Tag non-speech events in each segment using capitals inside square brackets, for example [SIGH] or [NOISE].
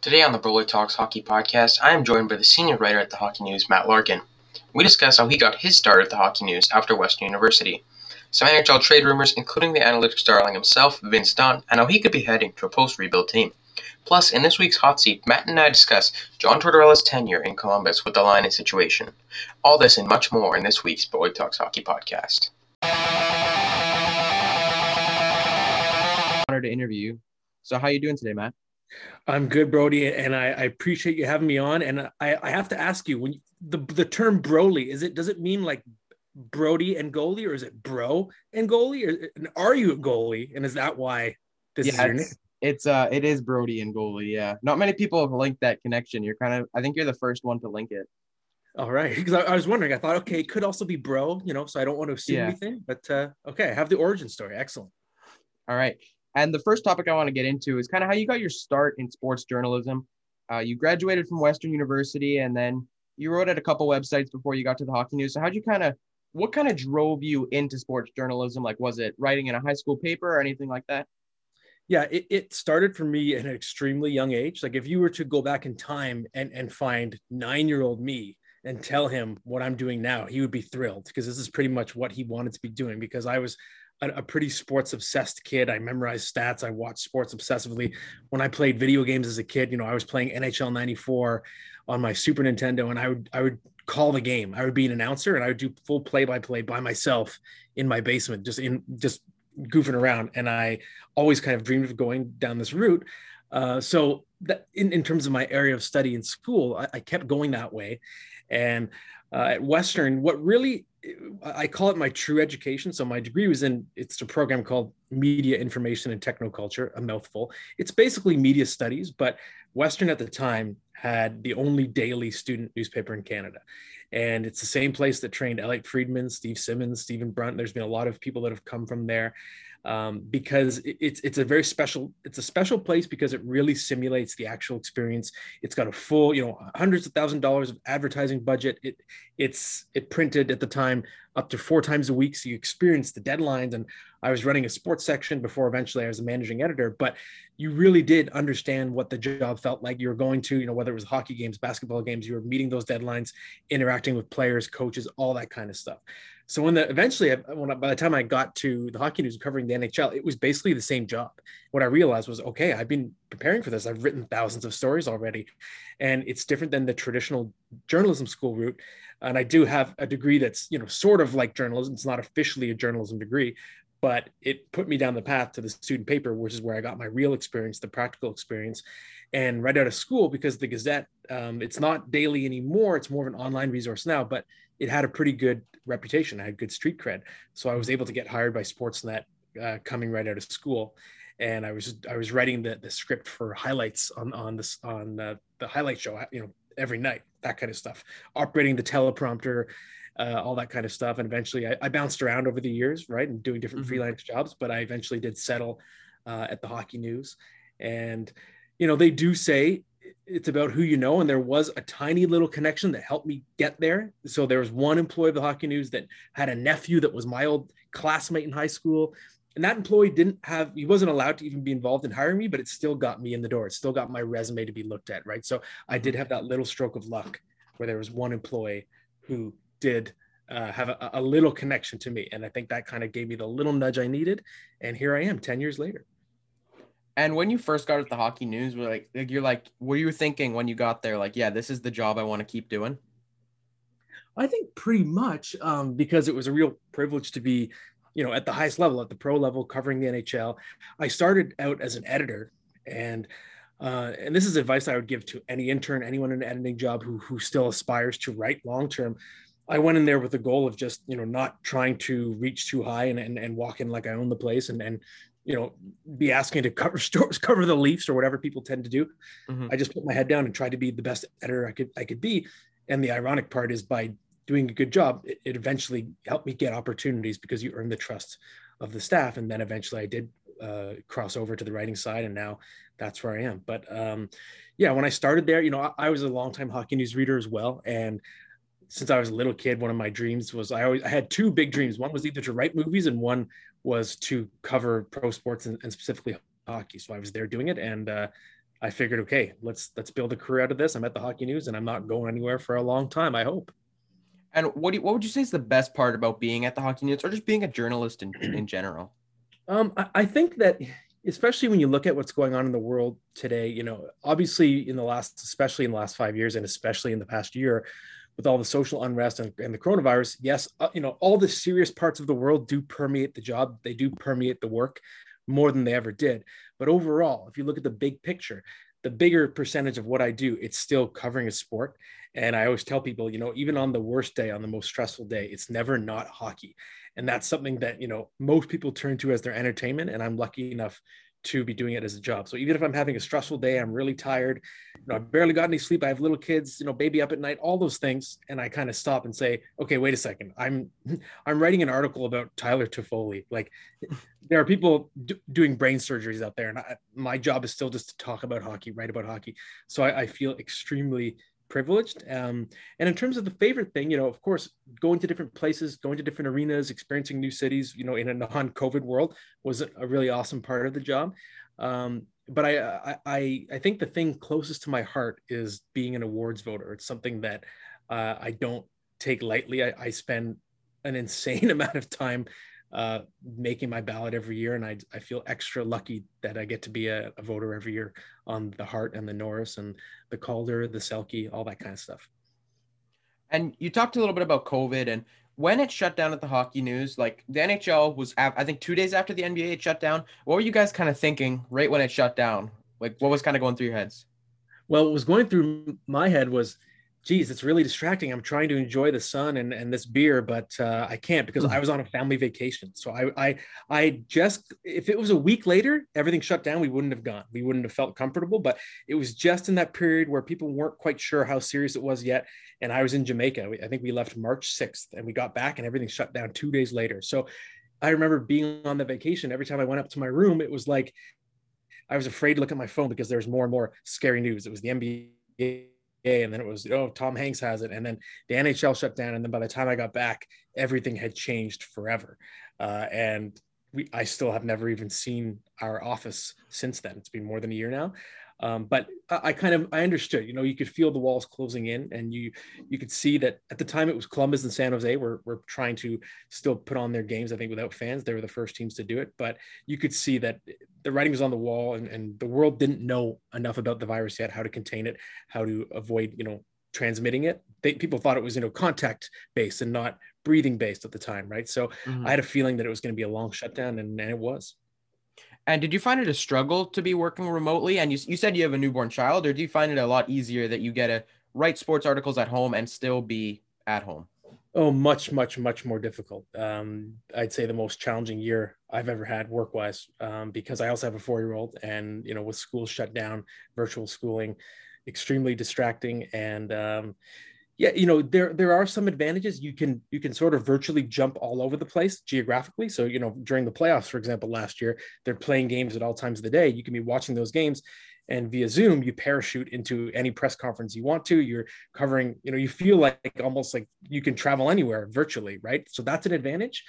Today on the Broly Talks Hockey Podcast, I am joined by the senior writer at the Hockey News, Matt Larkin. We discuss how he got his start at the Hockey News after Western University, some NHL trade rumors, including the analytics darling himself, Vince Dunn, and how he could be heading to a post-rebuild team. Plus, in this week's Hot Seat, Matt and I discuss John Tortorella's tenure in Columbus with the line and situation. All this and much more in this week's Broly Talks Hockey Podcast. Honored to interview. So, how are you doing today, Matt? I'm good, Brody, and I, I, appreciate you having me on. And I, I have to ask you, when you, the the term Broly is it does it mean like Brody and goalie, or is it bro and goalie, or are you a goalie, and is that why this yeah, is your name? It's uh, it is Brody and goalie. Yeah, not many people have linked that connection. You're kind of, I think you're the first one to link it. All right, [LAUGHS] because I, I, was wondering, I thought, okay, it could also be bro, you know, so I don't want to assume yeah. anything, but uh, okay, I have the origin story. Excellent. All right. And the first topic I want to get into is kind of how you got your start in sports journalism. Uh, you graduated from Western University and then you wrote at a couple websites before you got to the hockey news. So how'd you kind of, what kind of drove you into sports journalism? Like, was it writing in a high school paper or anything like that? Yeah, it, it started for me at an extremely young age. Like if you were to go back in time and, and find nine-year-old me and tell him what I'm doing now, he would be thrilled because this is pretty much what he wanted to be doing because I was a, a pretty sports obsessed kid. I memorized stats. I watched sports obsessively. When I played video games as a kid, you know, I was playing NHL 94 on my Super Nintendo and I would, I would call the game. I would be an announcer and I would do full play by play by myself in my basement, just in, just goofing around. And I always kind of dreamed of going down this route. Uh, so that in, in terms of my area of study in school, I, I kept going that way. And uh, at Western, what really I call it my true education. So my degree was in it's a program called Media Information and Technoculture, a mouthful. It's basically media studies, but Western at the time had the only daily student newspaper in Canada. And it's the same place that trained Elliotte Friedman, Steve Simmons, Stephen Brunt. There's been a lot of people that have come from there um, because it's it's a very special it's a special place because it really simulates the actual experience. It's got a full you know hundreds of thousand dollars of advertising budget. It it's it printed at the time up to four times a week, so you experience the deadlines. And I was running a sports section before eventually I was a managing editor, but you really did understand what the job felt like. You were going to you know whether it was hockey games, basketball games, you were meeting those deadlines, interacting with players, coaches, all that kind of stuff. So when the eventually, when by the time I got to the hockey news covering the NHL, it was basically the same job. What I realized was, okay, I've been preparing for this. I've written thousands of stories already, and it's different than the traditional journalism school route. And I do have a degree that's you know sort of like journalism. It's not officially a journalism degree, but it put me down the path to the student paper, which is where I got my real experience, the practical experience. And right out of school, because the Gazette, um, it's not daily anymore, it's more of an online resource now, but it had a pretty good reputation. I had good street cred. So I was able to get hired by Sportsnet uh, coming right out of school. And I was I was writing the, the script for highlights on on this on the, the highlight show, you know, every night, that kind of stuff, operating the teleprompter, uh, all that kind of stuff. And eventually I, I, bounced around over the years, right, and doing different mm-hmm. freelance jobs. But I eventually did settle uh, at the Hockey News. And, you know, they do say it's about who you know. And there was a tiny little connection that helped me get there. So there was one employee of the Hockey News that had a nephew that was my old classmate in high school. And that employee didn't have, he wasn't allowed to even be involved in hiring me, but it still got me in the door. It still got my resume to be looked at. Right. So I did have that little stroke of luck where there was one employee who did uh, have a, a, little connection to me. And I think that kind of gave me the little nudge I needed. And here I am 10 years later. And when you first got at the hockey news, were like, like you're like, what were you thinking when you got there? Like, yeah, this is the job I want to keep doing. I think pretty much um, because it was a real privilege to be, you know, at the highest level, at the pro level, covering the NHL. I started out as an editor, and uh, and this is advice I would give to any intern, anyone in an editing job who who still aspires to write long term. I went in there with the goal of just, you know, not trying to reach too high and, and, and walk in like I own the place and, and, you know, be asking to [LAUGHS] cover stores, cover the Leafs or whatever people tend to do. Mm-hmm. I just put my head down and tried to be the best editor I could, I could be. And the ironic part is by doing a good job, it, it eventually helped me get opportunities because you earn the trust of the staff. And then eventually I did uh, cross over to the writing side and now that's where I am. But um, yeah, when I started there, you know, I, I was a longtime hockey news reader as well. And since I was a little kid, one of my dreams was I always I had two big dreams. One was either to write movies, and one was to cover pro sports and, and specifically hockey. So I was there doing it, and uh, I figured, okay, let's let's build a career out of this. I'm at the Hockey News, and I'm not going anywhere for a long time. I hope. And what do you, what would you say is the best part about being at the Hockey News, or just being a journalist in in general? Um, I, I think that especially when you look at what's going on in the world today, you know, obviously in the last, especially in the last five years, and especially in the past year, with all the social unrest and, and the coronavirus, yes, uh, you know, all the serious parts of the world do permeate the job. They do permeate the work more than they ever did. But overall, if you look at the big picture, the bigger percentage of what I do, it's still covering a sport. And I always tell people, you know, even on the worst day, on the most stressful day, it's never not hockey. And that's something that, you know, most people turn to as their entertainment. And I'm lucky enough to be doing it as a job. So even if I'm having a stressful day, I'm really tired, you know, I barely got any sleep. I have little kids, you know, baby up at night, all those things. And I kind of stop and say, okay, wait a second. I'm, [LAUGHS] I'm writing an article about Tyler Toffoli. Like there are people doing brain surgeries out there. And I, my job is still just to talk about hockey, write about hockey. So I, I feel extremely privileged. Um, and in terms of the favorite thing, you know, of course, going to different places, going to different arenas, experiencing new cities, you know, in a non-COVID world was a really awesome part of the job. Um, but I, I, I think the thing closest to my heart is being an awards voter. It's something that uh, I don't take lightly. I, I spend an [LAUGHS] insane amount of time uh, making my ballot every year, and I, I feel extra lucky that I get to be a, a, voter every year on the Hart and the Norris and the Calder, the Selke, all that kind of stuff. And you talked a little bit about COVID and when it shut down at the Hockey News. Like the NHL was, I think, two days after the NBA had shut down. What were you guys kind of thinking right when it shut down? Like, what was kind of going through your heads? Well, what was going through my head was geez, it's really distracting. I'm trying to enjoy the sun and, and this beer, but uh, I can't because I was on a family vacation. So I, I, I just, if it was a week later, everything shut down, we wouldn't have gone. We wouldn't have felt comfortable, but it was just in that period where people weren't quite sure how serious it was yet. And I was in Jamaica. I think we left March 6th and we got back and everything shut down two days later. So I remember being on the vacation. Every time I went up to my room, it was like, I was afraid to look at my phone because there was more and more scary news. It was the NBA and then it was oh Tom Hanks has it, and then the NHL shut down, and then by the time I got back, everything had changed forever, uh, and we I still have never even seen our office since then. It's been more than a year now. Um, but I, I, kind of I understood, you know, you could feel the walls closing in, and you you could see that at the time it was Columbus and San Jose were were trying to still put on their games. I think without fans, they were the first teams to do it. But you could see that the writing was on the wall, and, and the world didn't know enough about the virus yet, how to contain it, how to avoid, you know, transmitting it. They, people thought it was, you know, contact based and not breathing based at the time, right? So mm-hmm. I had a feeling that it was going to be a long shutdown, and, and it was. And did you find it a struggle to be working remotely? And you, you said you have a newborn child, or do you find it a lot easier that you get to write sports articles at home and still be at home? Oh, much, much, much more difficult. Um, I'd say the most challenging year I've ever had work wise, um, because I also have a four year old, and you know, with school shut down, virtual schooling, extremely distracting, and um, yeah, you know, there there are some advantages. You can you can sort of virtually jump all over the place geographically. So, you know, during the playoffs, for example, last year, they're playing games at all times of the day. You can be watching those games and via Zoom, you parachute into any press conference you want to. You're covering, you know, you feel like almost like you can travel anywhere virtually, right? So that's an advantage.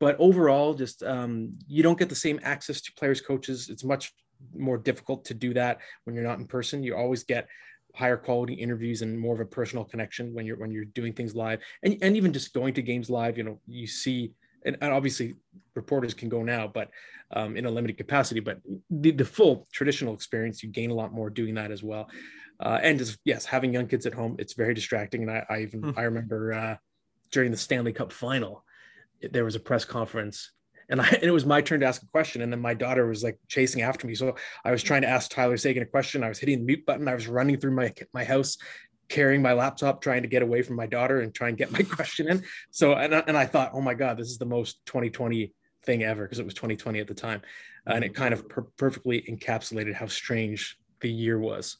But overall, just um, you don't get the same access to players, coaches. It's much more difficult to do that when you're not in person. You always get higher quality interviews and more of a personal connection when you're when you're doing things live and, and even just going to games live you know you see and, and obviously reporters can go now but um, in a limited capacity but the, the full traditional experience you gain a lot more doing that as well uh, and just yes having young kids at home it's very distracting and i, I even hmm. i remember uh, during the stanley cup final there was a press conference and, I, [LAUGHS] and it was my turn to ask a question. And then my daughter was like chasing after me. So I was trying to ask Tyler Seguin a question. I was hitting the mute button. I was running through my, my house, carrying my laptop, trying to get away from my daughter and try and get my [LAUGHS] question in. So, and, and I thought, oh my God, this is the most 2020 thing ever because it was 2020 at the time. And it kind of per- perfectly encapsulated how strange the year was.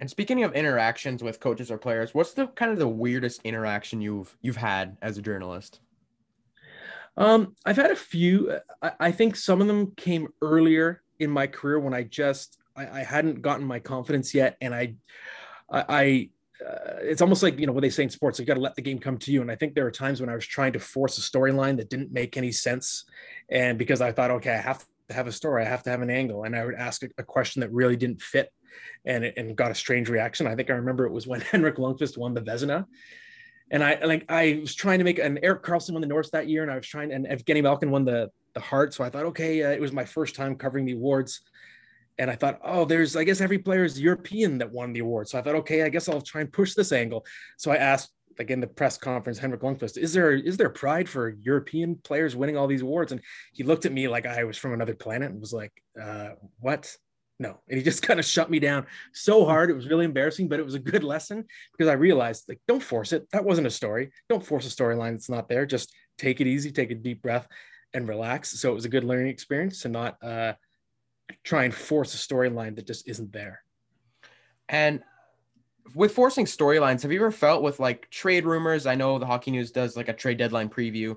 And speaking of interactions with coaches or players, what's the kind of the weirdest interaction you've you've had as a journalist? Um, I've had a few. I, I, think some of them came earlier in my career when I just I, I hadn't gotten my confidence yet, and I, I, uh, it's almost like you know what they say in sports. You got to let the game come to you. And I think there were times when I was trying to force a storyline that didn't make any sense, and because I thought, okay, I have to have a story. I have to have an angle. And I would ask a, a question that really didn't fit and, and got a strange reaction. I think I remember it was when [LAUGHS] Henrik Lundqvist won the Vezina. And I like I was trying to make an Erik Karlsson won the Norris that year, and I was trying and Evgeny Malkin won the the Hart. So I thought, okay, uh, it was my first time covering the awards, and I thought, oh, there's I guess every player is European that won the award. So I thought, okay, I guess I'll try and push this angle. So I asked like in the press conference, Henrik Lundqvist, is there is there pride for European players winning all these awards? And he looked at me like I was from another planet and was like, uh, what? No. And he just [LAUGHS] kind of shut me down so hard. It was really embarrassing, but it was a good lesson because I realized like, don't force it. That wasn't a story. Don't force a storyline that's not there. Just take it easy, take a deep breath and relax. So it was a good learning experience to not uh, try and force a storyline that just isn't there. And with forcing storylines, have you ever felt with like trade rumors? I know the Hockey News does like a trade deadline preview.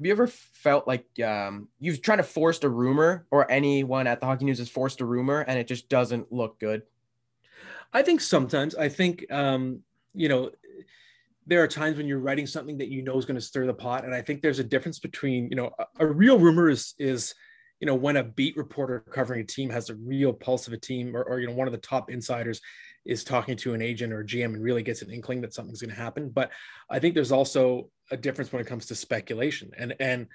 Have you ever felt like um, you've tried to force a rumor, or anyone at the Hockey News has forced a rumor, and it just doesn't look good? I think sometimes. I think um, you know there are times when you're writing something that you know is going to stir the pot, and I think there's a difference between you know a, a real rumor is is you know when a beat reporter covering a team has a real pulse of a team, or, or you know one of the top insiders is talking to an agent or GM and really gets an inkling that something's going to happen. But I think there's also a difference when it comes to speculation. And and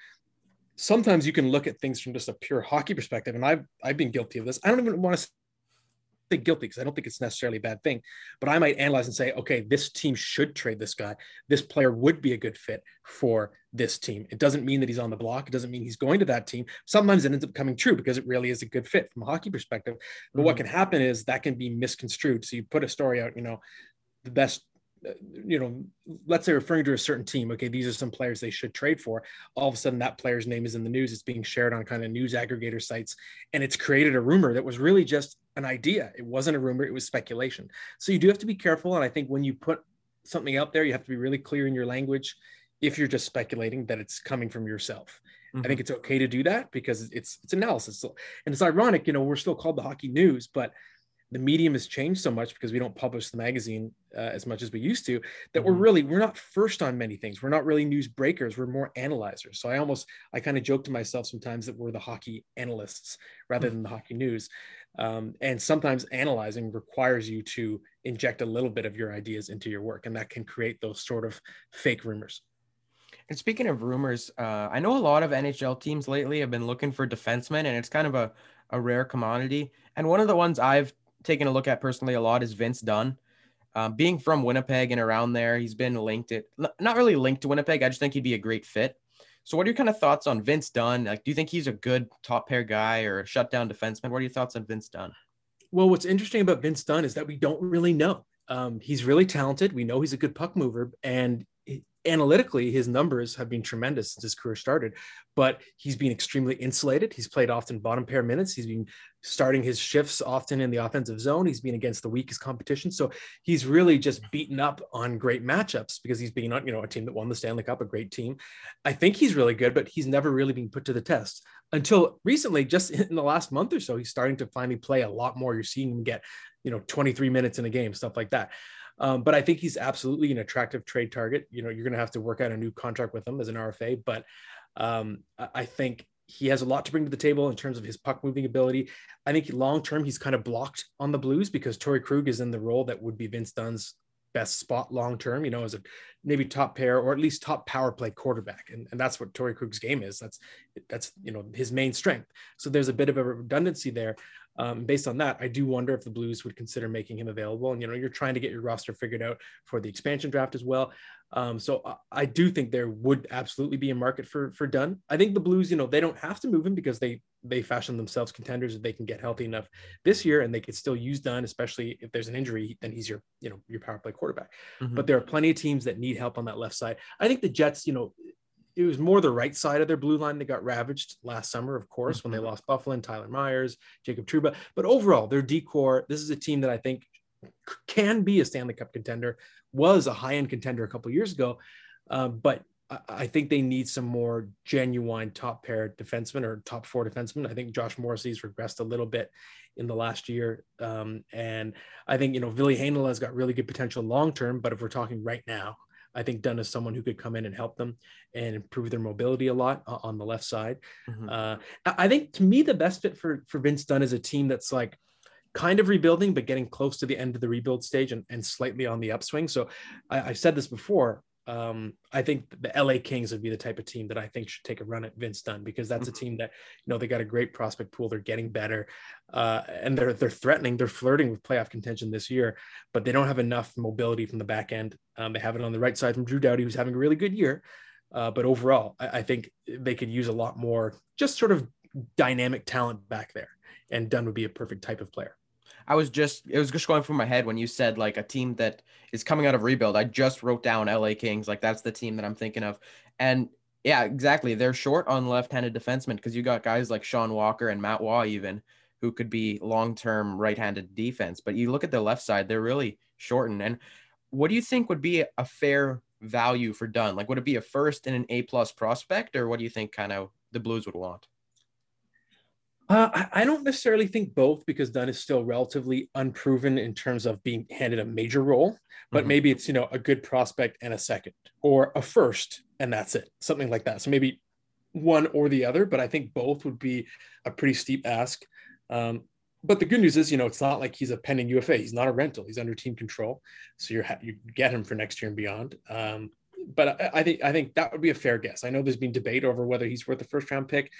sometimes you can look at things from just a pure hockey perspective. And I've I've been guilty of this. I don't even want to say guilty because I don't think it's necessarily a bad thing. But I might analyze and say, okay, this team should trade this guy. This player would be a good fit for this team. It doesn't mean that he's on the block. It doesn't mean he's going to that team. Sometimes it ends up coming true because it really is a good fit from a hockey perspective. But mm-hmm. what can happen is that can be misconstrued. So you put a story out, you know, the best uh, you know, let's say referring to a certain team, okay, these are some players they should trade for. All of a sudden, that player's name is in the news. It's being shared on kind of news aggregator sites, and it's created a rumor that was really just an idea. It wasn't a rumor, it was speculation. So you do have to be careful. And I think when you put something out there, you have to be really clear in your language if you're just speculating that it's coming from yourself. Mm-hmm. I think it's okay to do that because it's it's analysis. And it's ironic, you know, we're still called the hockey news, but the medium has changed so much because we don't publish the magazine uh, as much as we used to that mm-hmm. we're really we're not first on many things we're not really news breakers we're more analyzers so i almost i kind of joke to myself sometimes that we're the hockey analysts rather mm-hmm. than the hockey news um, and sometimes analyzing requires you to inject a little bit of your ideas into your work and that can create those sort of fake rumors and speaking of rumors, uh, I know a lot of NHL teams lately have been looking for defensemen, and it's kind of a, a rare commodity. And one of the ones I've taken a look at personally a lot is Vince Dunn. Um, being from Winnipeg and around there, he's been linked it not really linked to Winnipeg. I just think he'd be a great fit. So, what are your kind of thoughts on Vince Dunn? Like, do you think he's a good top pair guy or a shutdown defenseman? What are your thoughts on Vince Dunn? Well, what's interesting about Vince Dunn is that we don't really know. Um, he's really talented. We know he's a good puck mover, and analytically, his numbers have been tremendous since his career started, but he's been extremely insulated. He's played often bottom pair minutes. He's been starting his shifts often in the offensive zone. He's been against the weakest competition. So he's really just beaten up on great matchups because he's been on, you know, a team that won the Stanley Cup, a great team. I think he's really good, but he's never really been put to the test until recently, just in the last month or so, he's starting to finally play a lot more. You're seeing him get, you know, 23 minutes in a game, stuff like that. Um, but I think he's absolutely an attractive trade target. You know, you're going to have to work out a new contract with him as an RFA, but um, I think he has a lot to bring to the table in terms of his puck moving ability. I think long term, he's kind of blocked on the Blues because Torey Krug is in the role that would be Vince Dunn's best spot long term, you know, as a maybe top pair or at least top power play quarterback. And, and that's what Torey Krug's game is. That's that's you know his main strength. So there's a bit of a redundancy there. Um, based on that, I do wonder if the Blues would consider making him available. And you know, you're trying to get your roster figured out for the expansion draft as well. Um, so I, I, do think there would absolutely be a market for for Dunn. I think the Blues, you know, they don't have to move him because they they fashion themselves contenders if they can get healthy enough this year, and they could still use Dunn, especially if there's an injury, then he's your you know your power play quarterback. Mm-hmm. But there are plenty of teams that need help on that left side. I think the Jets, you know, it was more the right side of their blue line that got ravaged last summer, of course, mm-hmm. when they mm-hmm. lost Byfuglien, Tyler Myers, Jacob Trouba. But overall, their D corps, this is a team that I think can be a Stanley Cup contender, was a high end contender a couple years ago. Um, but I think they need some more genuine top pair defensemen or top four defensemen. I think Josh Morrissey's regressed a little bit in the last year. Um, and I think, you know, Ville Heinola has got really good potential long term, but if we're talking right now, I think Dunn is someone who could come in and help them and improve their mobility a lot uh, on the left side. Mm-hmm. Uh, I think to me, the best fit for, for Vince Dunn is a team that's like kind of rebuilding, but getting close to the end of the rebuild stage and, and slightly on the upswing. So I, have said this before. Um, I think the LA Kings would be the type of team that I think should take a run at Vince Dunn because that's a mm-hmm. team that you know they got a great prospect pool. They're getting better, uh, and they're they're threatening. They're flirting with playoff contention this year, but they don't have enough mobility from the back end. Um, they have it on the right side from Drew Doughty, who's having a really good year, uh, but overall, I, I think they could use a lot more just sort of dynamic talent back there, and Dunn would be a perfect type of player. I was just it was just going through my head when you said like a team that is coming out of rebuild. I just wrote down LA Kings, like that's the team that I'm thinking of. And yeah, exactly. They're short on left-handed defensemen because you got guys like Sean Walker and Matt Waugh even who could be long-term right-handed defense. But you look at the left side, they're really shortened. And what do you think would be a fair value for Dunn? Like would it be a first and an A plus prospect, or what do you think kind of the Blues would want? Uh, I don't necessarily think both because Dunn is still relatively unproven in terms of being handed a major role, but mm-hmm. maybe it's, you know, a good prospect and a second or a first and that's it, something like that. So maybe one or the other, but I think both would be a pretty steep ask. Um, but the good news is, you know, it's not like he's a pending UFA. He's not a rental. He's under team control. So you're, you get him for next year and beyond. Um, but I, I think, I think that would be a fair guess. I know there's been debate over whether he's worth the first round pick.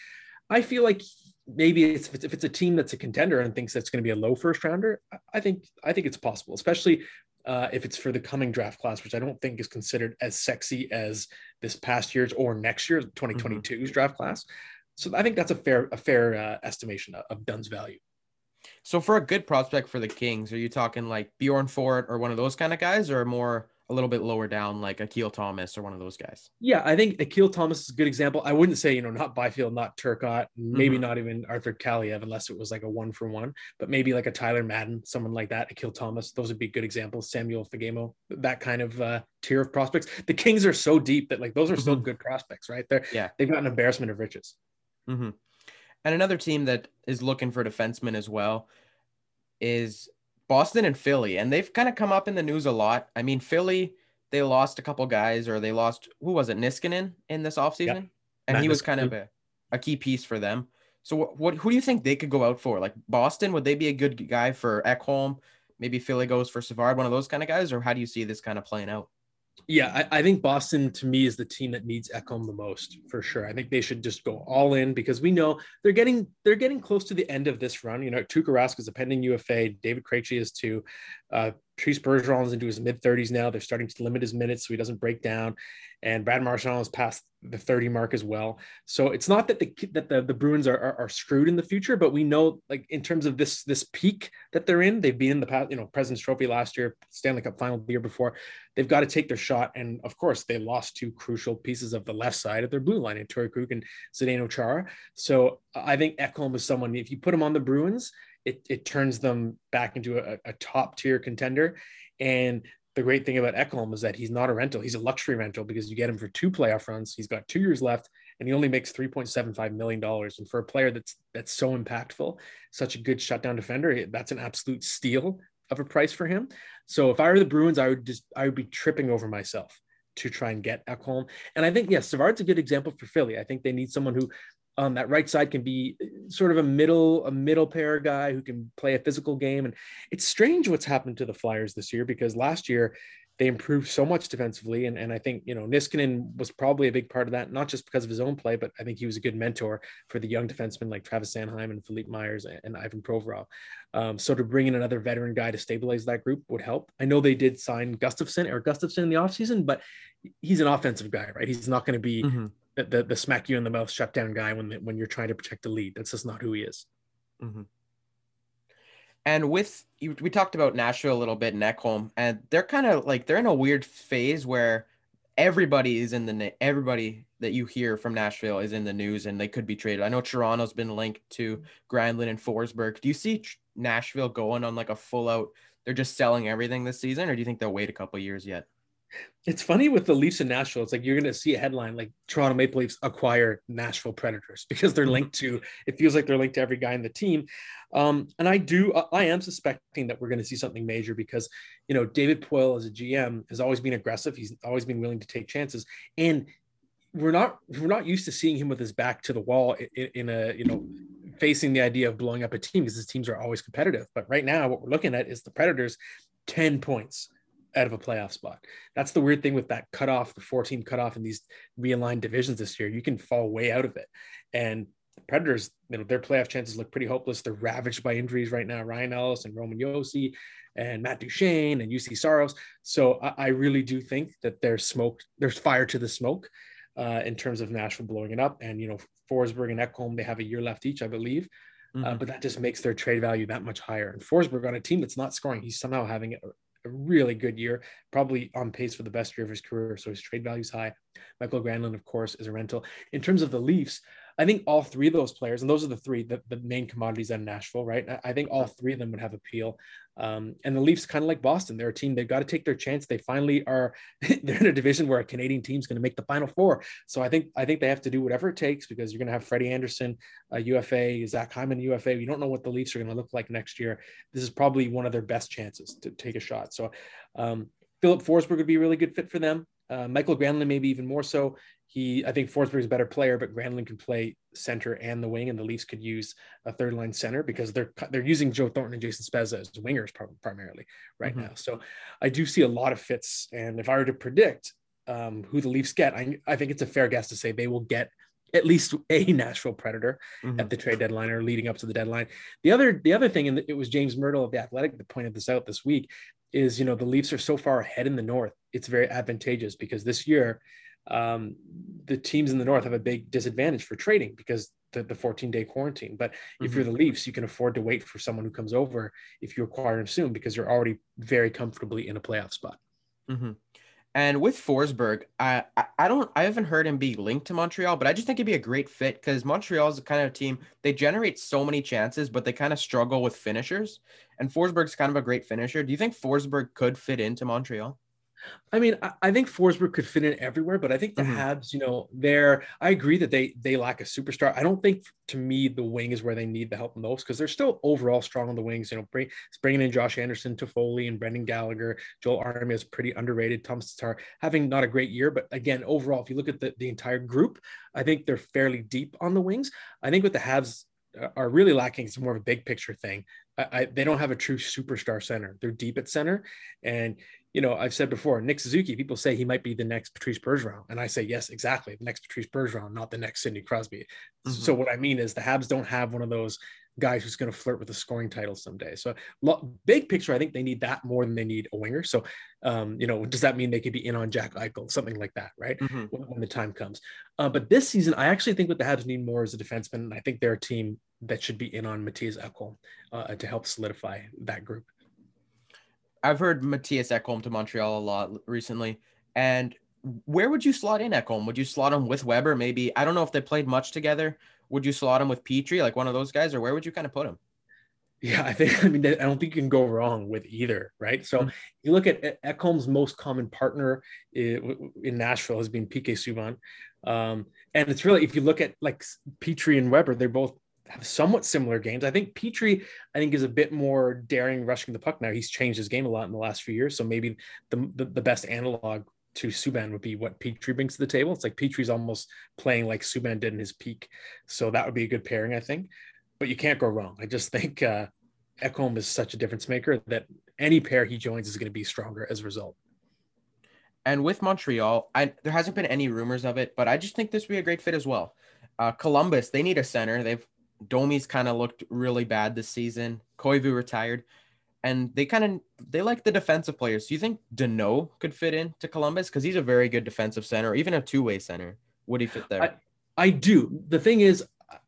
I feel like maybe it's, if it's, if it's a team that's a contender and thinks that's going to be a low first rounder, I think I think it's possible, especially uh, if it's for the coming draft class, which I don't think is considered as sexy as this past year's or next year's 2022's mm-hmm. draft class. So I think that's a fair a fair uh, estimation of, of Dunn's value. So for a good prospect for the Kings, are you talking like Bjornfot or one of those kind of guys, or more a little bit lower down, like Akil Thomas or one of those guys. Yeah, I think Akil Thomas is a good example. I wouldn't say, you know, not Byfield, not Turcotte, maybe mm-hmm. not even Arthur Kaliyev, unless it was like a one for one, but maybe like a Tyler Madden, someone like that, Akil Thomas. Those would be good examples. Samuel Fagemo, that kind of uh, tier of prospects. The Kings are so deep that like those are still mm-hmm. good prospects, right? They're yeah, they've got an embarrassment of riches. Mm-hmm. And another team that is looking for defensemen as well is Boston and Philly, and they've kind of come up in the news a lot. I mean, Philly, they lost a couple guys, or they lost who was it, Niskanen in this offseason? Yep. And he was kind of a, a key piece for them. So what, what who do you think they could go out for? Like Boston, would they be a good guy for Ekholm? Maybe Philly goes for Savard, one of those kind of guys, or how do you see this kind of playing out? Yeah, I, I, think Boston to me is the team that needs Ekholm the most for sure. I think they should just go all in because we know they're getting they're getting close to the end of this run. You know, Tuukka Rask is a pending UFA. David Krejci is too. Uh, Patrice Bergeron is into his mid 30s now. They're starting to limit his minutes so he doesn't break down. And Brad Marchand has passed the 30 mark as well. So it's not that the that the, the Bruins are, are, are screwed in the future, but we know like in terms of this this peak that they're in, they've been in the past, you know, President's Trophy last year, Stanley Cup final the year before. They've got to take their shot. And of course, they lost two crucial pieces of the left side of their blue line in Torey Krug and Zdeno Chara. So I think Ekholm is someone, if you put him on the Bruins, it, it turns them back into a, a top tier contender. And the great thing about Ekholm is that he's not a rental. He's a luxury rental because you get him for two playoff runs. He's got two years left and he only makes $3.75 million. And for a player that's that's so impactful, such a good shutdown defender, that's an absolute steal of a price for him. So if I were the Bruins, I would just I would be tripping over myself to try and get Ekholm. And I think yes, Savard's a good example for Philly. I think they need someone who on that right side can be sort of a middle a middle pair guy who can play a physical game. And it's strange what's happened to the flyers this year because last year they improved so much defensively. And, and i think you know niskanen was probably a big part of that not just because of his own play but i think he was a good mentor for the young defensemen like travis sanheim and philippe myers and, and ivan provorov. Um, so to bring in another veteran guy to stabilize that group would help. I know they did sign Gustafsson or Gustafsson in the offseason but he's an offensive guy right? He's not going to be mm-hmm the, the, smack you in the mouth shutdown guy when when you're trying to protect the lead. That's just not who he is. Mm-hmm. And with we talked about Nashville a little bit, Ekholm, and they're kind of like they're in a weird phase where everybody is in the everybody that you hear from Nashville is in the news and they could be traded. I know Toronto's been linked to Granlund and Forsberg. Do you see Nashville going on like a full out? They're just selling everything this season, or do you think they'll wait a couple years yet? It's funny with the Leafs in Nashville. It's like you're going to see a headline like Toronto Maple Leafs acquire Nashville Predators [LAUGHS] because they're linked to. It feels like they're linked to every guy in the team, um, and I do. I am suspecting that we're going to see something major because you know David Poile as a GM has always been aggressive. He's always been willing to take chances, and we're not we're not used to seeing him with his back to the wall in, in a you know facing the idea of blowing up a team because his teams are always competitive. But right now, what we're looking at is the Predators, ten points out of a playoff spot. That's the weird thing with that cutoff, the 14 cutoff in these realigned divisions this year. You can fall way out of it. And the Predators, you know, their playoff chances look pretty hopeless. They're ravaged by injuries right now. Ryan Ellis and Roman Josi and Matt Duchene and Juuse Saros. So I, I, really do think that there's smoke, there's fire to the smoke uh, in terms of Nashville blowing it up. And, you know, Forsberg and Ekholm, they have a year left each, I believe. Uh, mm-hmm. Uh, but that just makes their trade value that much higher. And Forsberg on a team that's not scoring, he's somehow having a, really good year, probably on pace for the best year of his career. So his trade value is high. Mikael Granlund, of course, is a rental. In terms of the Leafs, I think all three of those players, and those are the three, the, the main commodities at Nashville, right? I think all three of them would have appeal. Um, and the Leafs, kind of like Boston, they're a team they've got to take their chance. They finally are. [LAUGHS] they're in a division where a Canadian team's going to make the Final Four. So I think I think they have to do whatever it takes because you're going to have Freddie Andersen, a UFA, Zach Hyman, UFA. We don't know what the Leafs are going to look like next year. This is probably one of their best chances to take a shot. So um, Filip Forsberg would be a really good fit for them. Uh, Mikael Granlund, maybe even more so. He, I think Forsberg is a better player, but Granlund can play center and the wing, and the Leafs could use a third line center because they're they're using Joe Thornton and Jason Spezza as wingers primarily right mm-hmm. now. So I do see a lot of fits, and if I were to predict um, who the Leafs get, I, I think it's a fair guess to say they will get at least a [LAUGHS] Nashville Predator mm-hmm. at the trade deadline or leading up to the deadline. The other the other thing, and it was James Mirtle of the Athletic that pointed this out this week, is you know the Leafs are so far ahead in the North. It's very advantageous because this year um, the teams in the North have a big disadvantage for trading because the, the 14 day quarantine. But if mm-hmm. you're the Leafs, you can afford to wait for someone who comes over if you acquire him soon because you're already very comfortably in a playoff spot. Mm-hmm. And with Forsberg, I, I don't I haven't heard him be linked to Montreal, but I just think it'd be a great fit because Montreal is the kind of team they generate so many chances, but they kind of struggle with finishers. And Forsberg's kind of a great finisher. Do you think Forsberg could fit into Montreal? I mean, I, I, think Forsberg could fit in everywhere, but I think the mm-hmm. Habs, you know, they're. I agree that they they lack a superstar. I don't think, to me, the wing is where they need the help most because they're still overall strong on the wings. You know, bring, bringing in Josh Anderson, Toffoli, and Brendan Gallagher. Joel Armia is pretty underrated. Tom Tatar having not a great year, but again, overall, if you look at the, the entire group, I think they're fairly deep on the wings. I think with the Habs uh, are really lacking some more of a big picture thing. I, I, they don't have a true superstar center. They're deep at center, and you know, I've said before, Nick Suzuki, people say he might be the next Patrice Bergeron. And I say, yes, exactly. The next Patrice Bergeron, not the next Sidney Crosby. Mm-hmm. So what I mean is the Habs don't have one of those guys who's going to flirt with a scoring title someday. So big picture, I think they need that more than they need a winger. So, um, you know, does that mean they could be in on Jack Eichel, something like that, right? Mm-hmm. When, when, the time comes. Uh, but this season, I actually think what the Habs need more is a defenseman. And I think they're a team that should be in on Mattias Ekholm uh, to help solidify that group. I've heard Mattias Ekholm to Montreal a lot recently. And where would you slot in Ekholm? Would you slot him with Weber? Maybe I don't know if they played much together. Would you slot him with Petry, like one of those guys, or where would you kind of put him? Yeah, I think [LAUGHS] I mean I don't think you can go wrong with either, right? So mm-hmm. you look at Ekholm's most common partner in, Nashville has been PK Subban, um, and it's really if you look at like Petry and Weber, they're both have somewhat similar games. I think Petry, I think, is a bit more daring rushing the puck now. He's changed his game a lot in the last few years. So maybe the, the, the best analog to Subban would be what Petry brings to the table. It's like Petry's almost playing like Subban did in his peak. So that would be a good pairing, I think. But you can't go wrong. I just think uh, Ekholm is such a difference maker that any pair he joins is going to be stronger as a result. And with Montreal, I, there hasn't been any rumors of it, but I just think this would be a great fit as well. Uh, Columbus, they need a center. They've Domi's kind of looked really bad this season. Koivu retired, and they kind of they like the defensive players. Do you think Danault could fit in to Columbus because he's a very good defensive center, even a two way center? Would he fit there? I, I do. The thing is,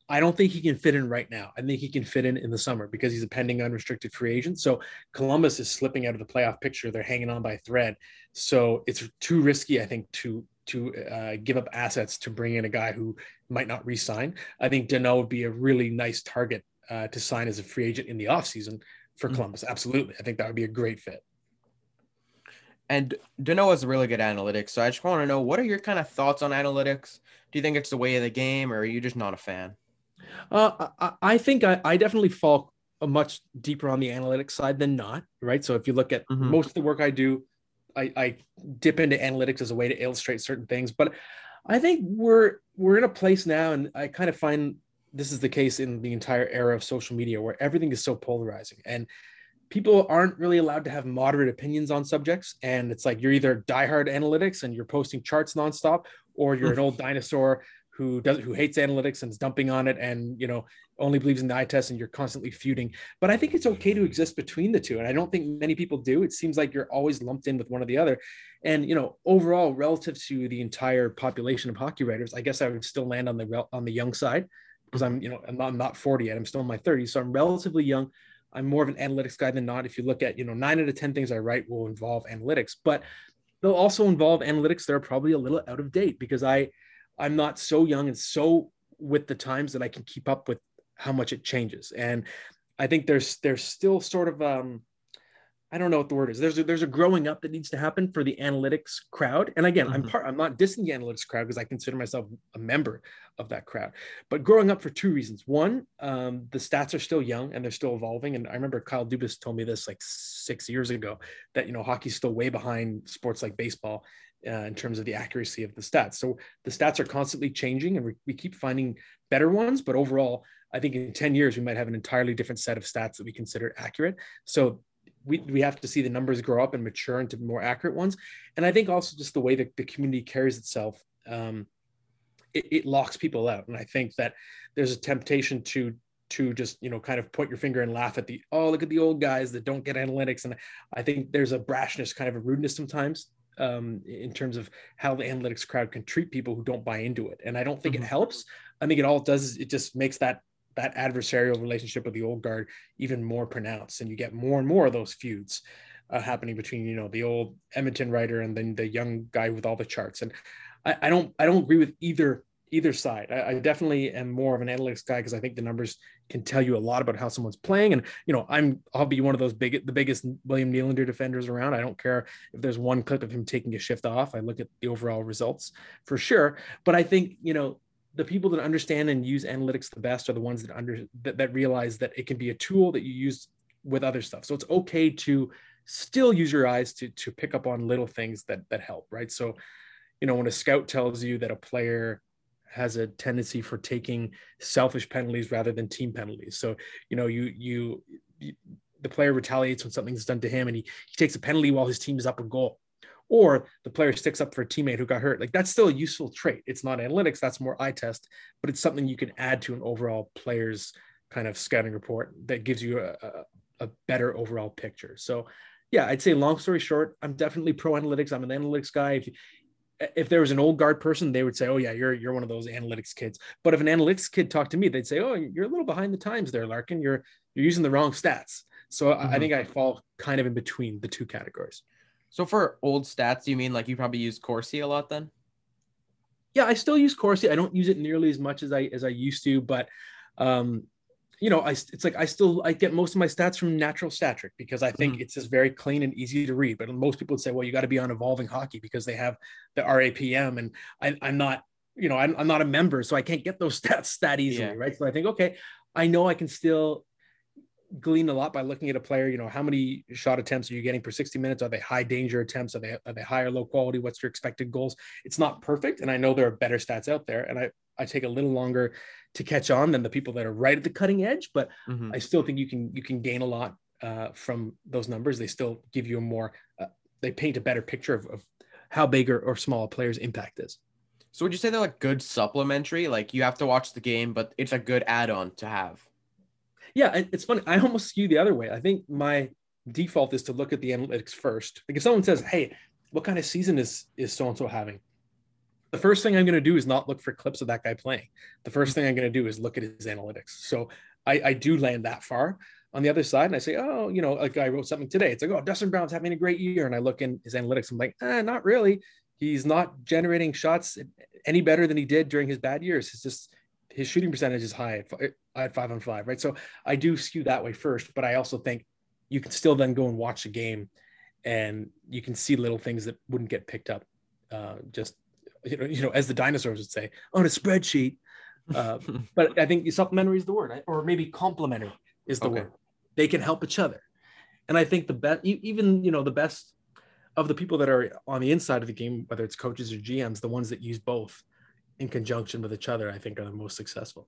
I don't think he can fit in right now. I think he can fit in in the summer because he's a pending unrestricted free agent. So Columbus is slipping out of the playoff picture. They're hanging on by a thread. So it's too risky, I think, to to uh, give up assets to bring in a guy who might not re-sign. I think Danault would be a really nice target uh, to sign as a free agent in the offseason for mm-hmm. Columbus. Mm-hmm. Absolutely. I think that would be a great fit. And Danault has really good analytics. So I just want to know what are your kind of thoughts on analytics? Do you think it's the way of the game or are you just not a fan? Uh, I, I think I, I definitely fall much deeper on the analytics side than not, right? So if you look at mm-hmm. most of the work I do, I, I dip into analytics as a way to illustrate certain things. But I think we're we're in a place now, and I kind of find this is the case in the entire era of social media where everything is so polarizing and people aren't really allowed to have moderate opinions on subjects. And it's like you're either diehard analytics and you're posting charts nonstop, or you're an [LAUGHS] old dinosaur who does who hates analytics and is dumping on it and you know only believes in the eye test and you're constantly feuding. But i think it's okay to exist between the two. And i don't think many people do. It seems like you're always lumped in with one or the other. And you know overall relative to the entire population of hockey writers i guess i would still land on the on the young side because i'm you know i'm not, I'm not 40 yet i'm still in my 30s so i'm relatively young i'm more of an analytics guy than not if you look at you know nine out of ten things i write will involve analytics but they'll also involve analytics that are probably a little out of date because i I'm not so young and so with the times that I can keep up with how much it changes. And I think there's there's still sort of um, I don't know what the word is. There's a, there's a growing up that needs to happen for the analytics crowd. And again, mm-hmm. I'm part. I'm not dissing the analytics crowd because I consider myself a member of that crowd. But growing up for two reasons. One, um, the stats are still young and they're still evolving. And I remember Kyle Dubas told me this like six years ago that you know hockey's still way behind sports like baseball uh, in terms of the accuracy of the stats. So the stats are constantly changing and we, we keep finding better ones. But overall, I think in 10 years, we might have an entirely different set of stats that we consider accurate. So we, we have to see the numbers grow up and mature into more accurate ones. And I think also just the way that the community carries itself, um, it, it locks people out. And I think that there's a temptation to to just you know kind of point your finger and laugh at the oh look at the old guys that don't get analytics and i think there's a brashness kind of a rudeness sometimes um, in terms of how the analytics crowd can treat people who don't buy into it. And I don't think mm-hmm. it helps. I think it all it does is it just makes that that adversarial relationship with the old guard even more pronounced, and you get more and more of those feuds uh, happening between you know the old Edmonton writer and then the young guy with all the charts. And I, I don't I don't agree with either either side. I, I, definitely am more of an analytics guy because I think the numbers can tell you a lot about how someone's playing. And you know, I'm I'll be one of those big the biggest William Nylander defenders around. I don't care if there's one clip of him taking a shift off. I look at the overall results for sure. But I think you know the people that understand and use analytics the best are the ones that under that, that realize that it can be a tool that you use with other stuff. So it's okay to still use your eyes to to pick up on little things that that help, right? So you know when a scout tells you that a player has a tendency for taking selfish penalties rather than team penalties. So, you know, you, you, you the player retaliates when something's done to him and he, he takes a penalty while his team is up a goal. Or the player sticks up for a teammate who got hurt. Like that's still a useful trait. It's not analytics, that's more eye test, but it's something you can add to an overall player's kind of scouting report that gives you a, a, a better overall picture. So yeah, I'd say long story short, I'm definitely pro analytics. I'm an analytics guy. If, if there was an old guard person, they would say, "Oh yeah, you're you're one of those analytics kids." But if an analytics kid talked to me, they'd say, "Oh, you're a little behind the times there, Larkin. You're you're using the wrong stats." So mm-hmm. I think I fall kind of in between the two categories. So for old stats, you mean like you probably use Corsi a lot then? Yeah, I still use Corsi. I don't use it nearly as much as I as I used to, but um, you know, I it's like I still I get most of my stats from natural stat trick because I think mm. it's just very clean and easy to read. But most people would say, well, you got to be on evolving hockey because they have the RAPM, and I, am not, you know, I'm, I'm, not a member, so I can't get those [LAUGHS] stats that easily, yeah. right? So I think, okay, I know I can still glean a lot by looking at a player. You know, how many shot attempts are you getting per 60 minutes? Are they high danger attempts? Are they are they high or low quality? What's your expected goals? It's not perfect, and I know there are better stats out there, and I I take a little longer to catch on than the people that are right at the cutting edge. But mm-hmm. I still think you can you can gain a lot uh, from those numbers. They still give you a more uh, they paint a better picture of, of how big or, or small a player's impact is. So would you say they're like good supplementary? Like you have to watch the game, but it's a good add-on to have. Yeah, it's funny. I almost skew the other way. I think my default is to look at the analytics first. Like if someone says, "Hey, what kind of season is is so and so having?" the first thing I'm going to do is not look for clips of that guy playing. The first thing I'm going to do is look at his analytics. So I, I do land that far on the other side and I say, oh, you know, like I wrote something today. It's like, oh, Dustin Brown's having a great year. And I look in his analytics. I'm like, eh, not really. He's not generating shots any better than he did during his bad years. It's just his shooting percentage is high at, at five on five, right? So I do skew that way first, but I also think you can still then go and watch the game and you can see little things that wouldn't get picked up uh, just you know, you know, as the dinosaurs would say, on a spreadsheet. Uh, [LAUGHS] but I think supplementary is the word, or maybe complementary is the Okay. word. They can help each other, and I think the best, even you know, the best of the people that are on the inside of the game, whether it's coaches or GMs, the ones that use both in conjunction with each other, I think are the most successful.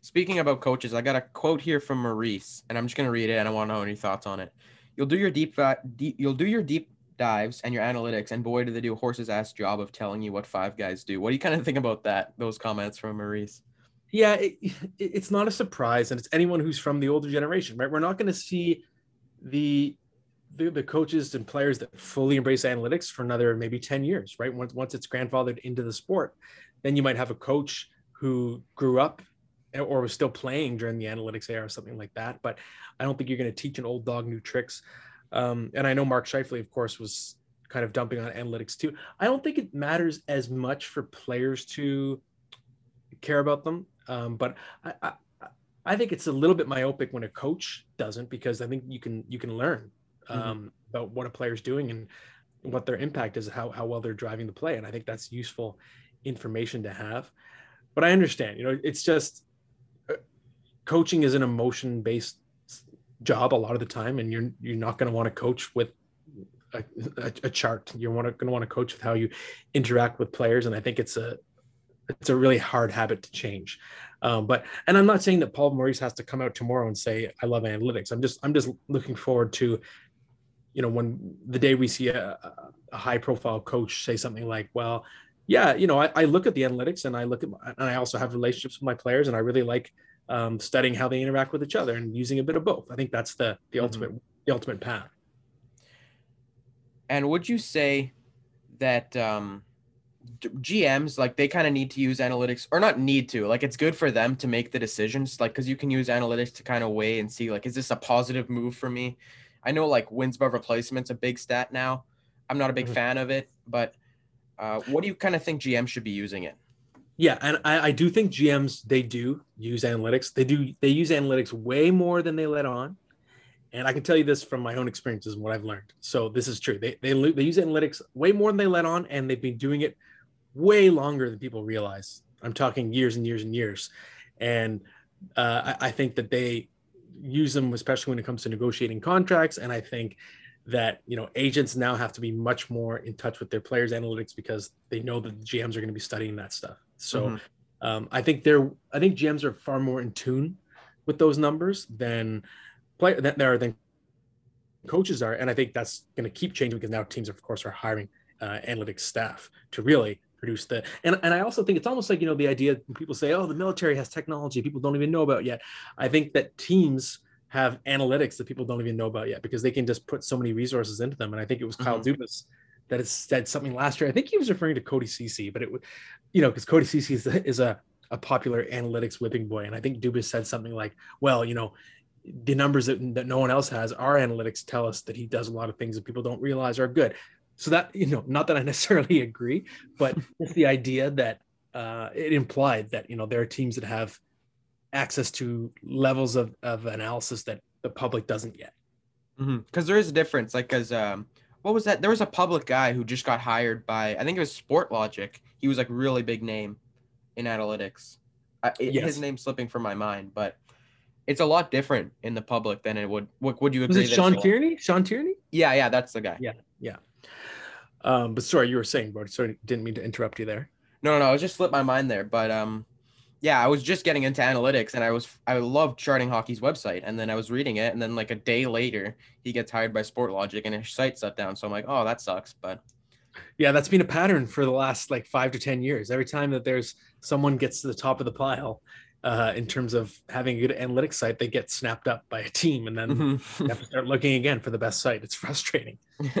Speaking about coaches, I got a quote here from Maurice, and I'm just gonna read it, and I want to know any thoughts on it. You'll do your deep, deep you'll do your deep dives and your analytics, and boy, do they do a horse's ass job of telling you what five guys do. What do you kind of think about that? Those comments from Maurice. Yeah, it, it- it's not a surprise, and it's anyone who's from the older generation, right? We're not going to see the, the the coaches and players that fully embrace analytics for another maybe ten years, right? Once once it's grandfathered into the sport, then you might have a coach who grew up or was still playing during the analytics era or something like that. But I don't think you're going to teach an old dog new tricks. Um, and I know Mark Scheifele, of course, was kind of dumping on analytics too. I don't think it matters as much for players to care about them. Um, but I, I, I think it's a little bit myopic when a coach doesn't, because I think you can you can learn um, about what a player's doing and what their impact is, how how well they're driving the play, and I think that's useful information to have. But I understand, you know, it's just uh, coaching is an emotion based job a lot of the time, and you're you're not going to want to coach with a, a, a chart. You're going to want to coach with how you interact with players, and I think it's a it's a really hard habit to change. Um, but and I'm not saying that Paul Maurice has to come out tomorrow and say I love analytics. I'm just I'm just looking forward to, you know, when the day we see a, a high profile coach say something like, well, yeah, you know, I, I look at the analytics and I look at my, and I also have relationships with my players and I really like um, studying how they interact with each other and using a bit of both. I think that's the the Mhm. ultimate the ultimate path. And would you say that um, GMs like they kind of need to use analytics, or not need to? Like it's good for them to make the decisions, like because you can use analytics to kind of weigh and see like is this a positive move for me? I know like wins above replacement's a big stat now. I'm not a big Mhm. fan of it, but uh, what do you kind of think GM should be using it? Yeah, and I, I do think GMs they do use analytics. They do they use analytics way more than they let on, and I can tell you this from my own experiences and what I've learned. So this is true. They they they use analytics way more than they let on, and they've been doing it way longer than people realize. I'm talking years and years and years, and uh, I, I think that they use them especially when it comes to negotiating contracts. And I think that you know agents now have to be much more in touch with their players' analytics because they know that the GMs are going to be studying that stuff. So Mhm. um, I think they're I think GMs are far more in tune with those numbers than play that there than coaches are, and I think that's going to keep changing because now teams, of course, are hiring uh, analytics staff to really produce the and and I also think it's almost like you know the idea when people say oh the military has technology people don't even know about yet. I think that teams have analytics that people don't even know about yet because they can just put so many resources into them. And I think it was Kyle Dubas that has said something last year. I think he was referring to Cody Ceci, but it would, you know, because Cody Ceci is, is a, a popular analytics whipping boy. And I think Dubas said something like, well, you know, the numbers that, that no one else has, our analytics tell us that he does a lot of things that people don't realize are good. So that, you know, not that I [LAUGHS] necessarily agree, but it's the idea that uh, it implied that, you know, there are teams that have access to levels of, of analysis that the public doesn't yet. Because there is a difference. Like, because um, what was that? There was a public guy who just got hired by I think it was Sportlogiq. He was like really big name in analytics. I, it- Yes. His name's slipping from my mind, but it's a lot different in the public than it would. Would, would you Was it Sean Tierney? Sean Tierney? Yeah, yeah, that's the guy. Yeah, yeah. Um, but sorry, you were saying, bro. Sorry, didn't mean to interrupt you there. No, no, no, it just slipped my mind there. But um, yeah, I was just getting into analytics, and I was I loved charting hockey's website, and then I was reading it, and then like a day later, he gets hired by Sportlogiq, and his site shut down. So I'm like, oh, that sucks. But Yeah, that's been a pattern for the last like five to ten years. Every time that there's someone gets to the top of the pile, uh, in terms of having a good analytics site, they get snapped up by a team, and then you have to start looking again for the best site. It's frustrating. [LAUGHS]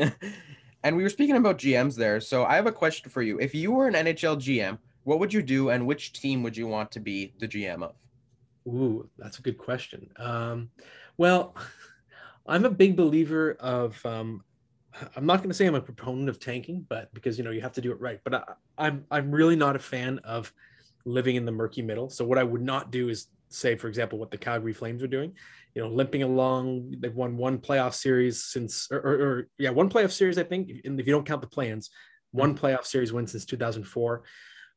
and we were speaking about GMs there. So I have a question for you. If you were an NHL GM, what would you do, and which team would you want to be the GM of? Ooh, that's a good question. Um, well, [LAUGHS] I'm a big believer of. Um, I'm not going to say I'm a proponent of tanking, but because you know you have to do it right. But I, I'm I'm really not a fan of living in the murky middle. So what I would not do is say, for example, what the Calgary Flames are doing. You know, limping along. They've won one playoff series since, or, or, or yeah, one playoff series, I think. And if you don't count the plans, one playoff series win since 2004.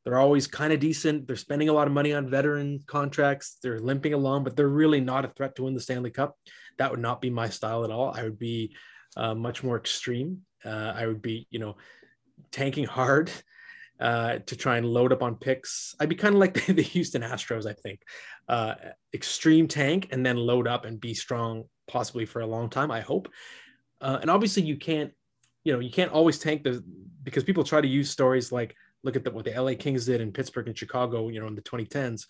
They're always kind of decent. They're spending a lot of money on veteran contracts. They're limping along, but they're really not a threat to win the Stanley Cup. That would not be my style at all. I would be uh, much more extreme. Uh, I would be, you know, tanking hard [LAUGHS] uh, to try and load up on picks. I'd be kind of like [LAUGHS] the, the, Houston Astros, I think. Uh, extreme tank and then load up and be strong, possibly for a long time. I hope. Uh, and obviously, you can't, you know, you can't always tank the because people try to use stories like look at the, what the LA Kings did in Pittsburgh and Chicago, you know, in the 2010s.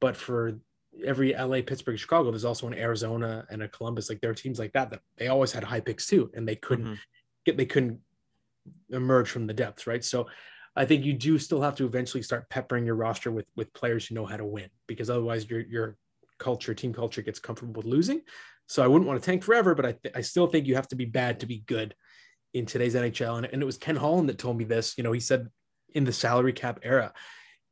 But for every LA, Pittsburgh, Chicago, there's also an Arizona and a Columbus. Like there are teams like that that they always had high picks too, and they couldn't mm-hmm. get they couldn't emerge from the depths, right? So I think you do still have to eventually start peppering your roster with with players who know how to win, because otherwise your your culture, team culture gets comfortable with losing. So I wouldn't want to tank forever, but I, th- I still think you have to be bad to be good in today's NHL. And, and it was Ken Holland that told me this. You know, he said in the salary cap era.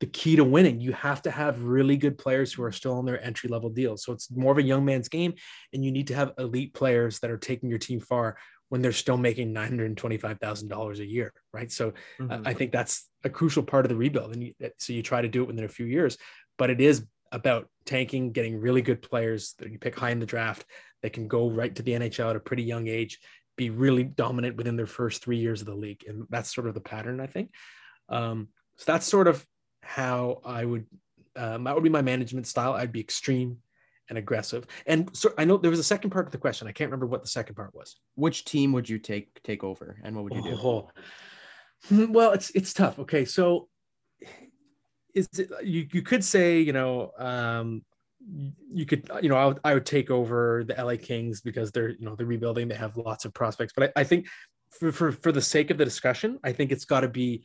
The key to winning, you have to have really good players who are still on their entry level deals. So it's more of a young man's game, and you need to have elite players that are taking your team far when they're still making nine hundred twenty-five thousand dollars a year, right? So mm-hmm. I think that's a crucial part of the rebuild, and you, so you try to do it within a few years. But it is about tanking, getting really good players that you pick high in the draft that can go right to the NHL at a pretty young age, be really dominant within their first three years of the league, and that's sort of the pattern I think. Um, so that's sort of how I would um, that would be my management style. I'd be extreme and aggressive. And so I know there was a second part of the question. I can't remember what the second part was. Which team would you take take over, and what would you do? Oh, well, it's it's tough. Okay, so is it, you you could say you know um, you could you know I would, I would take over the LA Kings because they're you know they're rebuilding. They have lots of prospects, but I, I think for, for for the sake of the discussion, I think it's got to be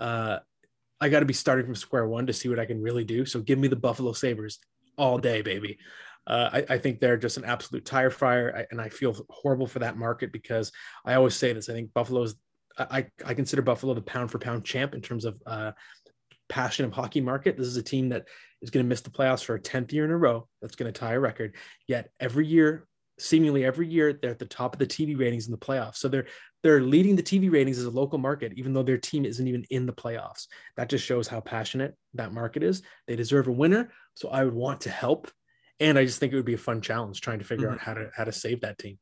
uh, I got to be starting from square one to see what I can really do. So give me the Buffalo Sabres all day, baby. Uh, I, I, think they're just an absolute tire fire, I, and I feel horrible for that market because I always say this. I think Buffalo's. I, I consider Buffalo the pound for pound champ in terms of uh, passion of hockey market. This is a team that is going to miss the playoffs for a tenth year in a row. That's going to tie a record. Yet every year, seemingly every year, they're at the top of the TV ratings in the playoffs. So they're they're leading the TV ratings as a local market, even though their team isn't even in the playoffs. That just shows how passionate that market is. They deserve a winner. So I would want to help. And I just think it would be a fun challenge trying to figure mm-hmm. out how to how to save that team.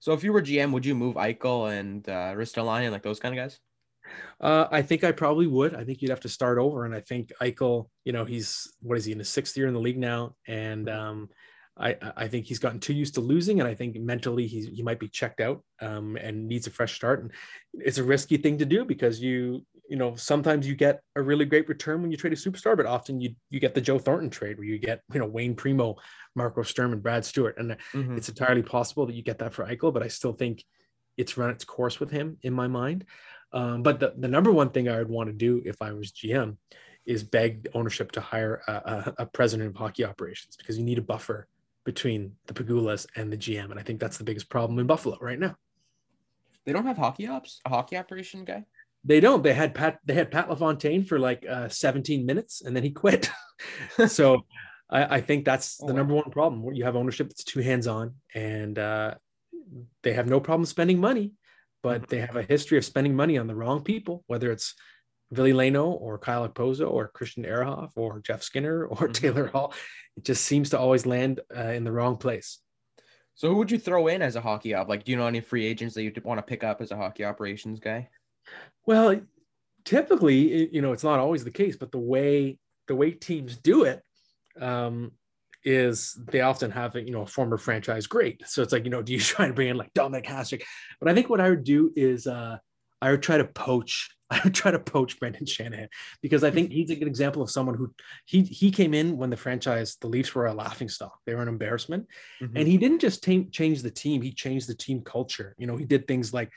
So if you were GM, would you move Eichel and uh, Ristolainen, like those kind of guys? Uh, I think I probably would. I think you'd have to start over. And I think Eichel, you know, he's what is he in his sixth year in the league now? And um, I, I think he's gotten too used to losing, and I think mentally he's, he might be checked out um, and needs a fresh start. And it's a risky thing to do because you you know sometimes you get a really great return when you trade a superstar, but often you you get the Joe Thornton trade where you get you know Wayne Primeau, Marco Sturm, and Brad Stuart, and mm-hmm. it's entirely possible that you get that for Eichel. But I still think it's run its course with him in my mind. Um, but the, the number one thing I would want to do if I was GM is beg ownership to hire a, a, a president of hockey operations because you need a buffer between the Pegulas and the GM. And I think that's the biggest problem in Buffalo right now. They don't have hockey ops, a hockey operation guy. They don't. They had Pat. They had Pat LaFontaine for like uh, 17 minutes, and then he quit. [LAUGHS] so I, I, think that's oh, the number one problem. You have ownership that's too hands on, and uh, they have no problem spending money, but mm-hmm. they have a history of spending money on the wrong people, whether it's Ville Leino or Kyle Okposo or Christian Ehrhoff or Jeff Skinner [LAUGHS] or mm-hmm. Taylor Hall. It just seems to always land uh, in the wrong place. So who would you throw in as a hockey op? Like, do you know any free agents that you want to pick up as a hockey operations guy? Well, typically, you know, it's not always the case, but the way the way teams do it um, is they often have you know a former franchise great. So it's like you know, do you [LAUGHS] try to bring in like Dominik Hasek? But I think what I would do is uh, I would try to poach [LAUGHS] I would try to poach Brendan Shanahan because I think he's a good example of someone who he he came in when the franchise the Leafs were a laughing stock. They were an embarrassment, mm-hmm. and he didn't just t- change the team. He changed the team culture. You know, he did things like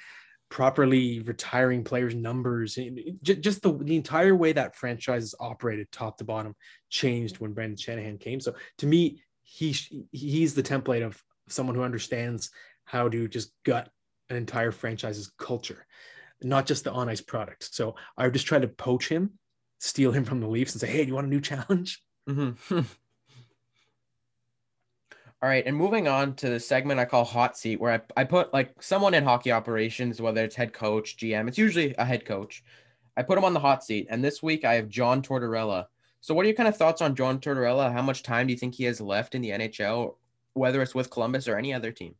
properly retiring players' numbers. Just the, the entire way that franchise is operated, top to bottom, changed when Brendan Shanahan came. So to me, he he's the template of someone who understands how to just gut an entire franchise's culture not just the on ice product. So I would just try to poach him, steal him from the Leafs, and say, "Hey, do you want a new challenge?" Mm-hmm. [LAUGHS] All right, and moving on to the segment I call hot seat, where I, I put like someone in hockey operations, whether it's head coach, GM, it's usually a head coach. I put him on the hot seat, and this week I have John Tortorella. So, what are your kind of thoughts on John Tortorella? How much time do you think he has left in the NHL, whether it's with Columbus or any other team?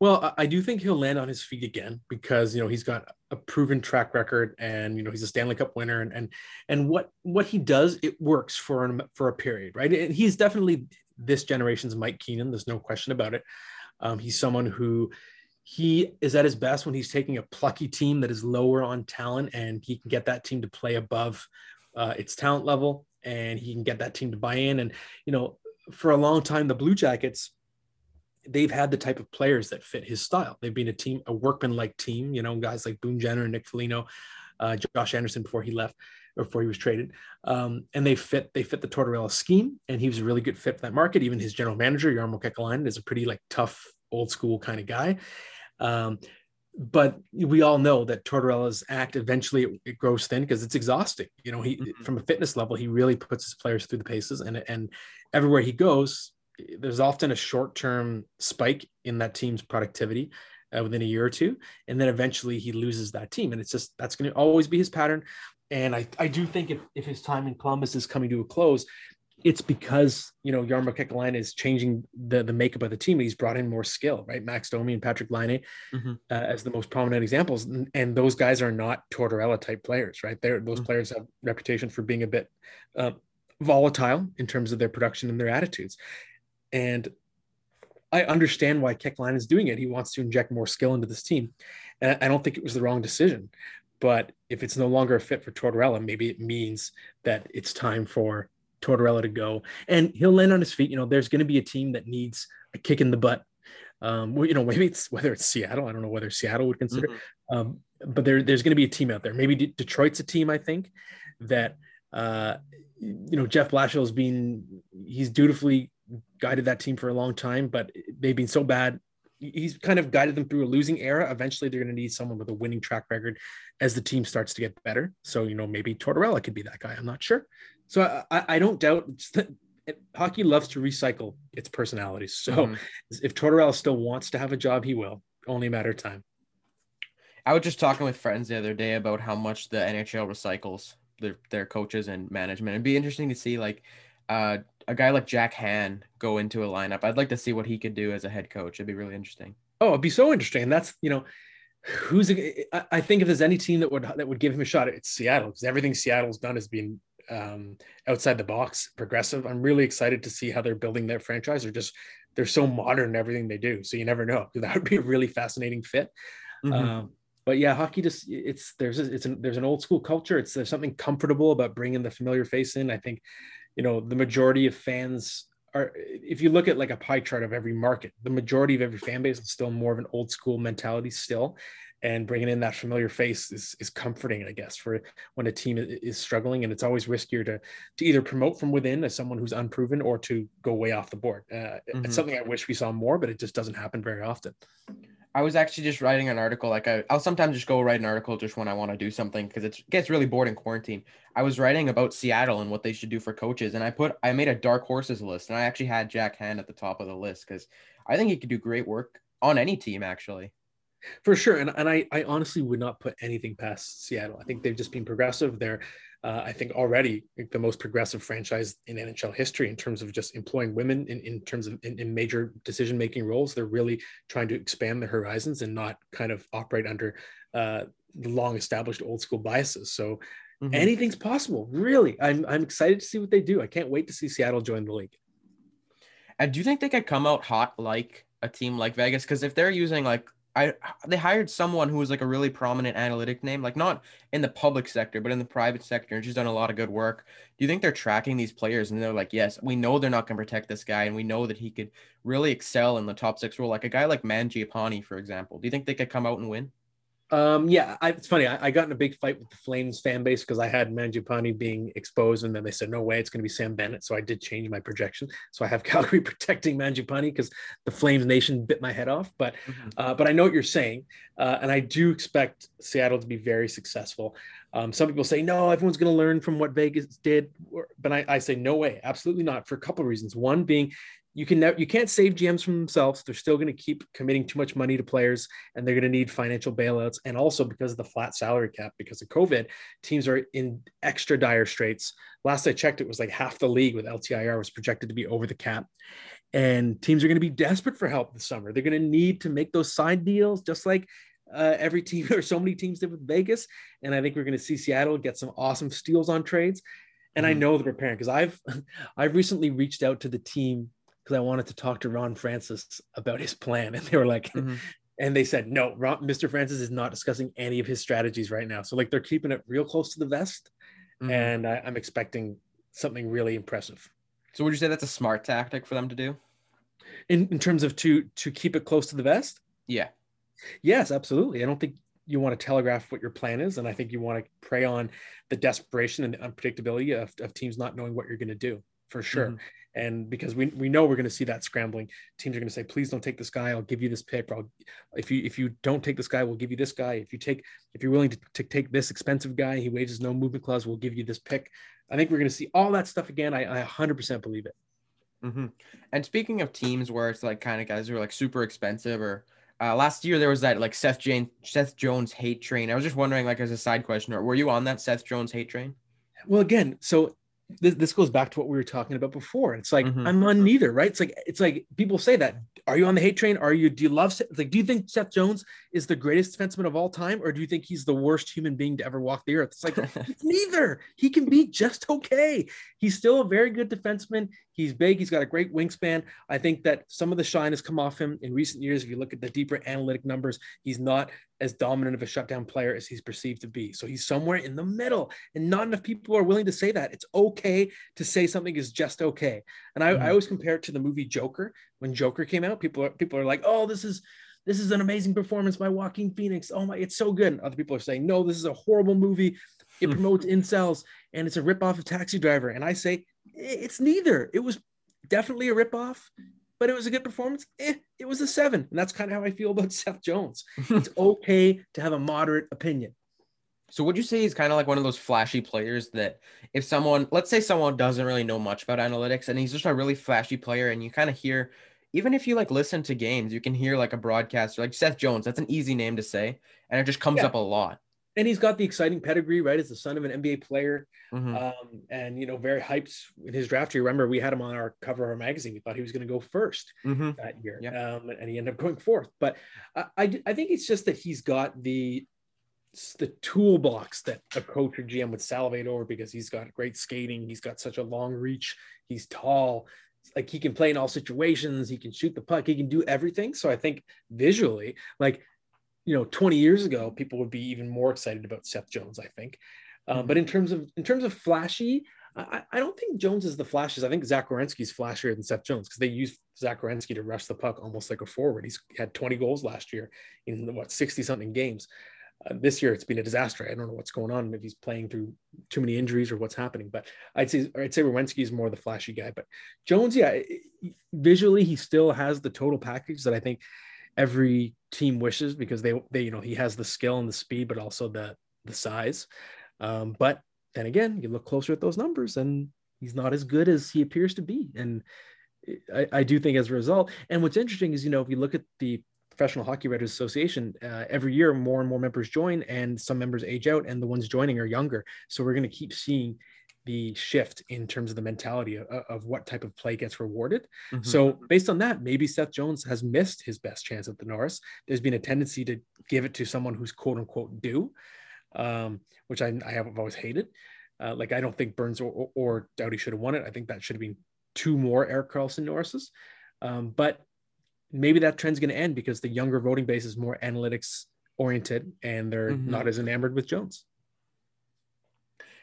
Well, I do think he'll land on his feet again because you know he's got a proven track record, and you know he's a Stanley Cup winner, and and and what what he does it works for for a period, right? And he's definitely this generation's Mike Keenan. There's no question about it. Um, he's someone who he is at his best when he's taking a plucky team that is lower on talent and he can get that team to play above uh, its talent level and he can get that team to buy in. And, you know, for a long time, the Blue Jackets, they've had the type of players that fit his style. They've been a team, a workman like team, you know, guys like Boone Jenner and Nick Foligno, uh, Josh Anderson before he left before he was traded. Um, and they fit they fit the Tortorella scheme, and he was a really good fit for that market. Even his general manager Jarmo Kekalainen is a pretty like tough old school kind of guy. Um, but we all know that Tortorella's act eventually it, it grows thin because it's exhausting. You know, he mm-hmm. from a fitness level, he really puts his players through the paces, and and everywhere he goes, there's often a short term spike in that team's productivity. Uh, within a year or two, and then eventually he loses that team, and it's just that's going to always be his pattern. And I, I do think if, if his time in Columbus is coming to a close, it's because you know Jarmo Kekalainen is changing the the makeup of the team. He's brought in more skill, right? Max Domi and Patrick Laine mm-hmm. uh, as the most prominent examples, and, and, those guys are not Tortorella type players, right? They're, those mm-hmm. players have reputation for being a bit uh, volatile in terms of their production and their attitudes, and I understand why Kekalainen is doing it. He wants to inject more skill into this team, and I don't think it was the wrong decision. But if it's no longer a fit for Tortorella, maybe it means that it's time for Tortorella to go. And he'll land on his feet. You know, there's going to be a team that needs a kick in the butt. Um, well, you know, maybe it's whether it's Seattle. I don't know whether Seattle would consider, mm-hmm. um, but there, there's going to be a team out there. Maybe D- Detroit's a team. I think that uh, you know Jeff Blashill has been he's dutifully guided that team for a long time, but they've been so bad he's kind of guided them through a losing era. Eventually, they're going to need someone with a winning track record as the team starts to get better. So, you know, maybe Tortorella could be that guy. I'm not sure. So I, I don't doubt that hockey loves to recycle its personalities. So mm-hmm. if Tortorella still wants to have a job, he will. Only a matter of time. I was just talking with friends the other day about how much the NHL recycles their, their coaches and management. It'd be interesting to see like uh, a guy like Jack Han go into a lineup. I'd like to see what he could do as a head coach. It'd be really interesting. Oh, it'd be so interesting. And that's you know, who's I think if there's any team that would that would give him a shot, it's Seattle because everything Seattle's done has been um, outside the box, progressive. I'm really excited to see how they're building their franchise. They're just they're so modern in everything they do. So you never know. [LAUGHS] That would be a really fascinating fit. Mm-hmm. Um, but yeah, hockey just it's there's a, it's an, there's an old school culture. It's there's something comfortable about bringing the familiar face in. I think you know the majority of fans are if you look at like a pie chart of every market the majority of every fan base is still more of an old school mentality still. And bringing in that familiar face is, is comforting i guess for when a team is struggling. And it's always riskier to to either promote from within as someone who's unproven or to go way off the board. Uh, mm-hmm. it's something i wish we saw more but it just doesn't happen very often I was actually just writing an article. Like I, I'll sometimes just go write an article just when I want to do something because it gets really bored in quarantine. I was writing about Seattle and what they should do for coaches, and I put I made a dark horses list, and I actually had Jack Han at the top of the list because I think he could do great work on any team actually. For sure, and and I I honestly would not put anything past Seattle. I think they've just been progressive. They're uh, I think already the most progressive franchise in NHL history in terms of just employing women in, in terms of in, in major decision making roles. They're really trying to expand their horizons and not kind of operate under uh, the long established old school biases. So mm-hmm. anything's possible. Really, I'm I'm excited to see what they do. I can't wait to see Seattle join the league. And do you think they could come out hot like a team like Vegas? Because if they're using like I they hired someone who was like a really prominent analytic name, like not in the public sector, but in the private sector, and she's done a lot of good work. Do you think they're tracking these players and they're like, yes, we know they're not going to protect this guy, and we know that he could really excel in the top six role, like a guy like Mangiapane, for example. Do you think they could come out and win? Um, yeah, I, it's funny. I, I, got in a big fight with the Flames fan base because I had Mangiapane being exposed, and then they said, "No way, it's going to be Sam Bennett." So I did change my projection. So I have [LAUGHS] Calgary protecting Mangiapane because the Flames Nation bit my head off. But mm-hmm. uh, but I know what you're saying, uh, and I do expect Seattle to be very successful. Um, some people say, "No, everyone's going to learn from what Vegas did," but I, I say, "No way, absolutely not." For a couple of reasons. One being you can never you can't save GMs from themselves. They're still going to keep committing too much money to players, and they're going to need financial bailouts. And also because of the flat salary cap, because of COVID, teams are in extra dire straits. Last I checked, it was like half the league with LTIR was projected to be over the cap, and teams are going to be desperate for help this summer. They're going to need to make those side deals, just like uh, every team [LAUGHS] or so many teams did with Vegas. And I think we're going to see Seattle get some awesome steals on trades. And mm-hmm. I know they're preparing because I've [LAUGHS] I've recently reached out to the team because I wanted to talk to Ron Francis about his plan, and they were like, mm-hmm. and they said no, Ron, Mr. Francis is not discussing any of his strategies right now. So like they're keeping it real close to the vest, mm-hmm. and I, I'm expecting something really impressive. So would you say that's a smart tactic for them to do? In in terms of to to keep it close to the vest? Yeah. Yes, absolutely. I don't think you want to telegraph what your plan is, and I think you want to prey on the desperation and the unpredictability of, of teams not knowing what you're going to do for sure. Mm-hmm. And because we, we know we're going to see that scrambling, teams are going to say, "Please don't take this guy. I'll give you this pick. Or I'll, if you if you don't take this guy, we'll give you this guy. If you take if you're willing to, to take this expensive guy, he waives no movement clause. We'll give you this pick." I think we're going to see all that stuff again. I, I 100% believe it. Mm-hmm. And speaking of teams where it's like kind of guys who are like super expensive or uh, last year there was that like Seth Jane, Seth Jones hate train. I was just wondering, like as a side question, or were you on that Seth Jones hate train? Well, again, so this, this goes back to what we were talking about before. It's like mm-hmm. I'm on neither, right? It's like it's like people say that. Are you on the hate train? Are you? Do you love? Like, do you think Seth Jones is the greatest defenseman of all time, or do you think he's the worst human being to ever walk the earth? It's like [LAUGHS] it's neither. He can be just okay. He's still a very good defenseman. He's big. He's got a great wingspan. I think that some of the shine has come off him in recent years. If you look at the deeper analytic numbers, he's not as dominant of a shutdown player as he's perceived to be. So he's somewhere in the middle, and not enough people are willing to say that. It's okay to say something is just okay. And I, mm-hmm. I always compare it to the movie Joker. When Joker came out, people are people are like, "Oh, this is." This is an amazing performance by Joaquin Phoenix. Oh my, it's so good. And other people are saying, no, this is a horrible movie. It hmm. promotes incels and it's a ripoff of Taxi Driver. And I say, it's neither. It was definitely a ripoff, but it was a good performance. Eh, it was a seven. And that's kind of how I feel about [LAUGHS] Seth Jones. it's [LAUGHS] okay to have a moderate opinion. So would you say he's kind of like one of those flashy players that if someone, let's say someone doesn't really know much about analytics and he's just a really flashy player and you kind of hear, even if you like listen to games, you can hear like a broadcaster like Seth Jones. That's an easy name to say. And it just comes yeah. up a lot and he's got the exciting pedigree, right? As the son of an NBA player, mm-hmm. um, and you know, very hyped in his draft year. Remember, we had him on our cover of our magazine. We thought he was going to go 1st mm-hmm. that year, yep. um, and he ended up going fourth. But I, I, I think it's just that he's got the the toolbox that a coach or GM would salivate over because he's got great skating. He's got such a long reach. He's tall. Like he can play in all situations. He can shoot the puck. He can do everything. So I think visually, like you know 20 years ago people would be even more excited about seth jones i think uh, mm-hmm. but in terms of in terms of flashy I, I don't think Jones is the flashes. I think Zach Werenski's flashier than Seth Jones because they use Zach Werenski to rush the puck almost like a forward. He's had 20 goals last year in what 60 something games. Uh, this year it's been a disaster. I don't know what's going on. If he's playing through too many injuries or what's happening, but I'd say I'd say Werenski is more the flashy guy. But Jones, yeah, visually he still has the total package that I think every team wishes because they they you know he has the skill and the speed, but also the the size. Um, but then again, you look closer at those numbers, and he's not as good as he appears to be. And I, I do think as a result, and what's interesting is you know if you look at the Professional Hockey Writers Association, uh, every year more and more members join, and some members age out, and the ones joining are younger. So we're going to keep seeing the shift in terms of the mentality of, of what type of play gets rewarded. Mm-hmm. So based on that, maybe Seth Jones has missed his best chance at the Norris. There's been a tendency to give it to someone who's quote unquote due, um, which I, I have always hated. Uh, like I don't think Burns or, or Doughty should have won it. I think that should have been two more Erik Karlsson Norrises. Um, but maybe that trend's going to end because the younger voting base is more analytics oriented and they're mm-hmm. not as enamored with Jones.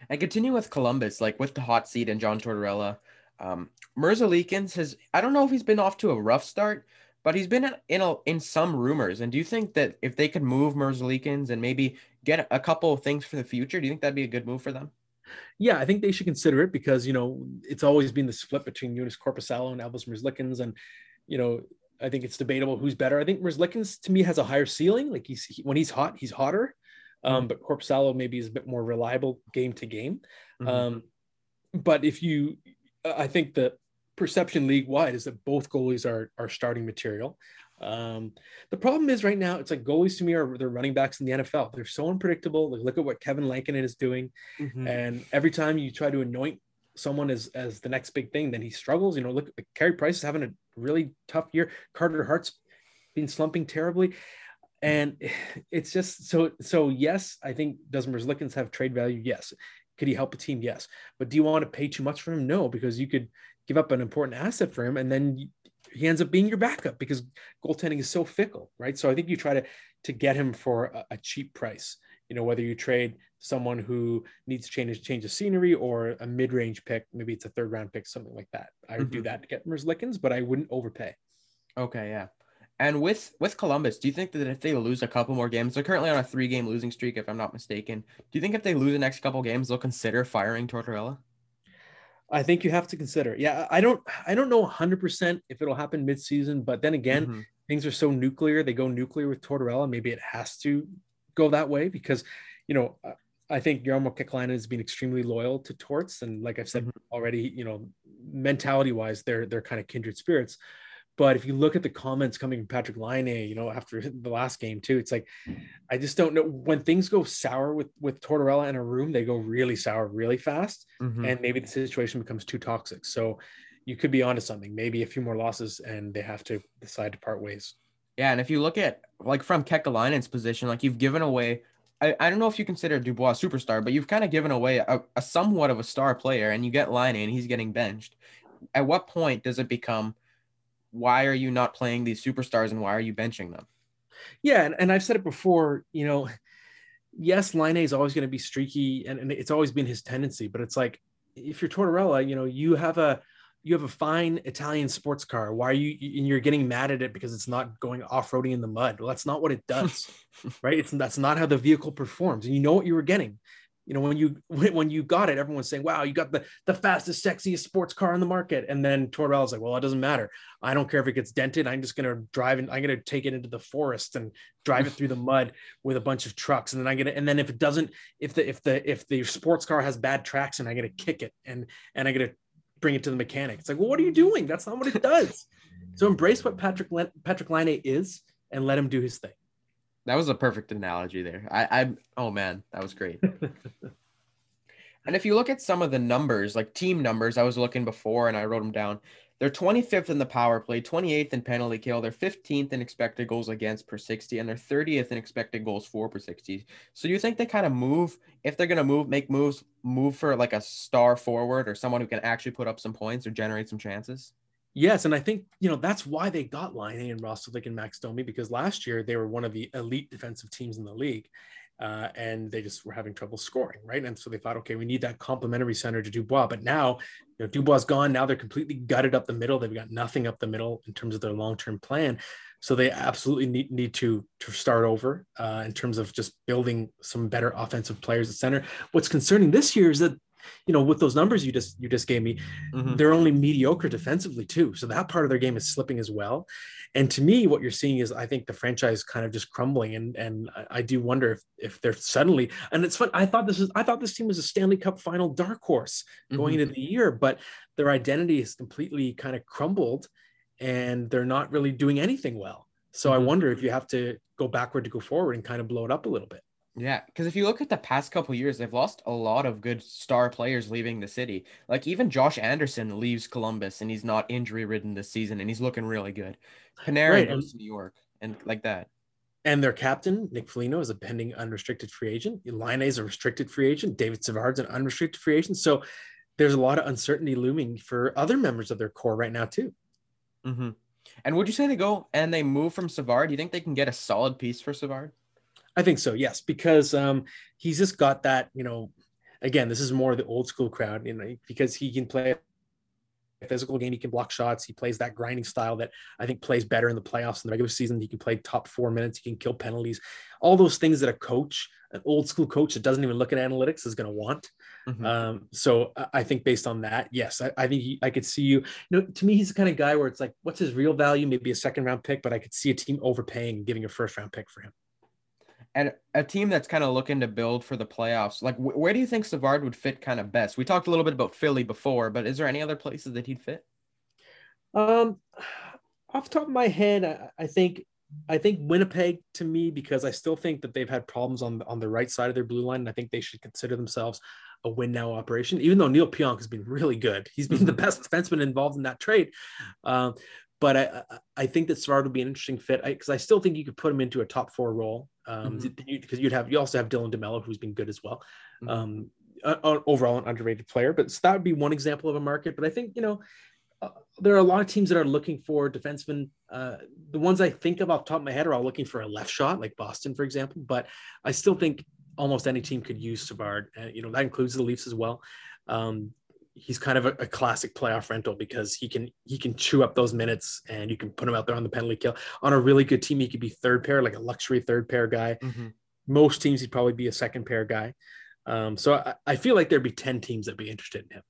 And continue with Columbus, like with the hot seat and John Tortorella. Um, Merzlikins has, I don't know if he's been off to a rough start, but he's been in a, in some rumors. And do you think that if they could move Merzlikins and maybe get a couple of things for the future, do you think that'd be a good move for them? Yeah, I think they should consider it because you know it's always been the split between Joonas Korpisalo and Elvis Merzlikins, and you know I think it's debatable who's better. I think Merzlikins to me has a higher ceiling. Like he's he, when he's hot, he's hotter. Um, but Korpisalo maybe is a bit more reliable game to game. Mm-hmm. Um, but if you, I think the perception league wide is that both goalies are are starting material. Um, the problem is right now, it's like goalies to me are they're running backs in the NFL. They're so unpredictable. Like look at what Kevin Lankinen is doing, mm-hmm. and every time you try to anoint someone as as the next big thing, then he struggles. You know, look, Carey Price is having a really tough year. Carter Hart's been slumping terribly, and [SIGHS] it's just so so. Yes, I think does Merzlikins have trade value? Yes. Could he help a team? Yes. But do you want to pay too much for him? No, because you could give up an important asset for him, and then he ends up being your backup because goaltending is so fickle, right? So I think you try to to get him for a, a cheap price. You know, whether you trade someone who needs to change change of scenery or a mid range pick, maybe it's a third round pick, something like that. I would mm-hmm. do that to get Merzlikins, but I wouldn't overpay. Okay, yeah. And with with Columbus, do you think that if they lose a couple more games, they're currently on a three game losing streak, if I'm not mistaken. Do you think if they lose the next couple games, they'll consider firing Tortorella? I think you have to consider. Yeah, I don't I don't know 100% if it'll happen mid-season, but then again, mm-hmm. things are so nuclear. They go nuclear with Tortorella. Maybe it has to go that way because, you know, I think Jarmo Kekalainen has been extremely loyal to Torts, and like I've said mm-hmm. already, you know, mentality-wise, they're they're kind of kindred spirits. But if you look at the comments coming from Patrick Laine, you know, after [LAUGHS] the last game too, it's like I just don't know when things go sour with with Tortorella in a room, they go really sour really fast, mm-hmm. and maybe the situation becomes too toxic. So you could be onto something. Maybe a few more losses, and they have to decide to part ways. Yeah, and if you look at like from Kekalainen's position, like you've given away. I, I don't know if you consider Dubois a superstar, but you've kind of given away a, a somewhat of a star player, and you get Laine, and he's getting benched. At what point does it become? Why are you not playing these superstars and why are you benching them? Yeah, and, and I've said it before, you know, yes, Laine is always going to be streaky and, and it's always been his tendency, but it's like if you're Tortorella, you know, you have a you have a fine Italian sports car. Why are you and you're getting mad at it because it's not going off-roading in the mud? Well, that's not what it does. [LAUGHS] right? It's that's not how the vehicle performs. And you know what you were getting you know when you [LAUGHS] when you got it everyone's saying wow you got the the fastest sexiest sports car on the market. And then Tortorella's like well it doesn't matter. I don't care if it gets dented. I'm just going to drive and i'm going to take it into the forest and drive it through the mud with a bunch of trucks. And then i'm going to and then if it doesn't if the if the if the sports car has bad traction i'm going to kick it and and i'm going to bring it to the mechanic it's like well what are you doing? That's not what it does. So embrace what patrick patrick Laine is and let him do his thing that was a perfect analogy there. I, I oh man, that was great. [LAUGHS] and if you look at some of the numbers, like team numbers, I was looking before and I wrote them down. They're 25th in the power play, 28th in penalty kill, they're 15th in expected goals against per 60, and they're 30th in expected goals for per 60. So you think they kind of move if they're gonna move, make moves, move for like a star forward or someone who can actually put up some points or generate some chances? Yes, and I think you know that's why they got Laine and Roslovic and Max Domi because last year they were one of the elite defensive teams in the league, uh, and they just were having trouble scoring, right? And so they thought, okay, we need that complementary center to Dubois. But now, you know, Dubois gone. Now they're completely gutted up the middle. They've got nothing up the middle in terms of their long-term plan. So they absolutely need, need to to start over uh, in terms of just building some better offensive players at center. What's concerning this year is that you know, with those numbers you just you just gave me, mm-hmm. they're only mediocre defensively too. So that part of their game is slipping as well. And to me, what you're seeing is I think the franchise kind of just crumbling. And and I do wonder if if they're suddenly and it's fun. I thought this is I thought this team was a Stanley Cup final dark horse going mm-hmm. into the year, but their identity is completely kind of crumbled and they're not really doing anything well. So mm-hmm. I wonder if you have to go backward to go forward and kind of blow it up a little bit. Yeah, because if you look at the past couple years, they've lost a lot of good star players leaving the city. Like even Josh Anderson leaves Columbus and he's not injury ridden this season and he's looking really good. Panarin right. goes to New York and like that. And their captain, Nick Foligno, is a pending unrestricted free agent. Laine is a restricted free agent. David Savard's an unrestricted free agent. So there's a lot of uncertainty looming for other members of their core right now, too. Mm-hmm. And would you say they go and they move from Savard? Do you think they can get a solid piece for Savard? I think so, yes, because um, he's just got that, you know, again, this is more the old school crowd, you know, because he can play a physical game, he can block shots, he plays that grinding style that I think plays better in the playoffs in the regular season. He can play top four minutes, he can kill penalties, all those things that a coach, an old school coach that doesn't even look at analytics is going to want. Mm-hmm. Um, so I think based on that, yes, I, I think he, I could see you. You know, to me, he's the kind of guy where it's like, what's his real value? Maybe a second round pick, but I could see a team overpaying and giving a first round pick for him and a team that's kind of looking to build for the playoffs, like wh- where do you think Savard would fit kind of best? We talked a little bit about Philly before, but is there any other places that he'd fit? Um, off the top of my head, I, I think I think Winnipeg to me because I still think that they've had problems on on the right side of their blue line. And I think they should consider themselves a win now operation. Even though Neil Pionk has been really good, he's been the mm-hmm. best defenseman involved in that trade. Um, but I I think that Savard would be an interesting fit because I, I, still think you could put him into a top four role because um, mm-hmm. you'd have you also have Dylan DeMello who's been good as well. Mm-hmm. Um, uh, overall an underrated player, but so that would be one example of a market. But I think you know uh, there are a lot of teams that are looking for defensemen. Uh, the ones I think of off the top of my head are all looking for a left shot, like Boston, for example. But I still think almost any team could use Savard. You know that includes the Leafs as well. Um, he's kind of a, a, classic playoff rental because he can he can chew up those minutes and you can put him out there on the penalty kill. On a really good team, he could be third pair, like a luxury third pair guy. Mm-hmm. Most teams, he'd probably be a second pair guy. Um, so I, I, feel like there'd be 10 teams that'd be interested in him.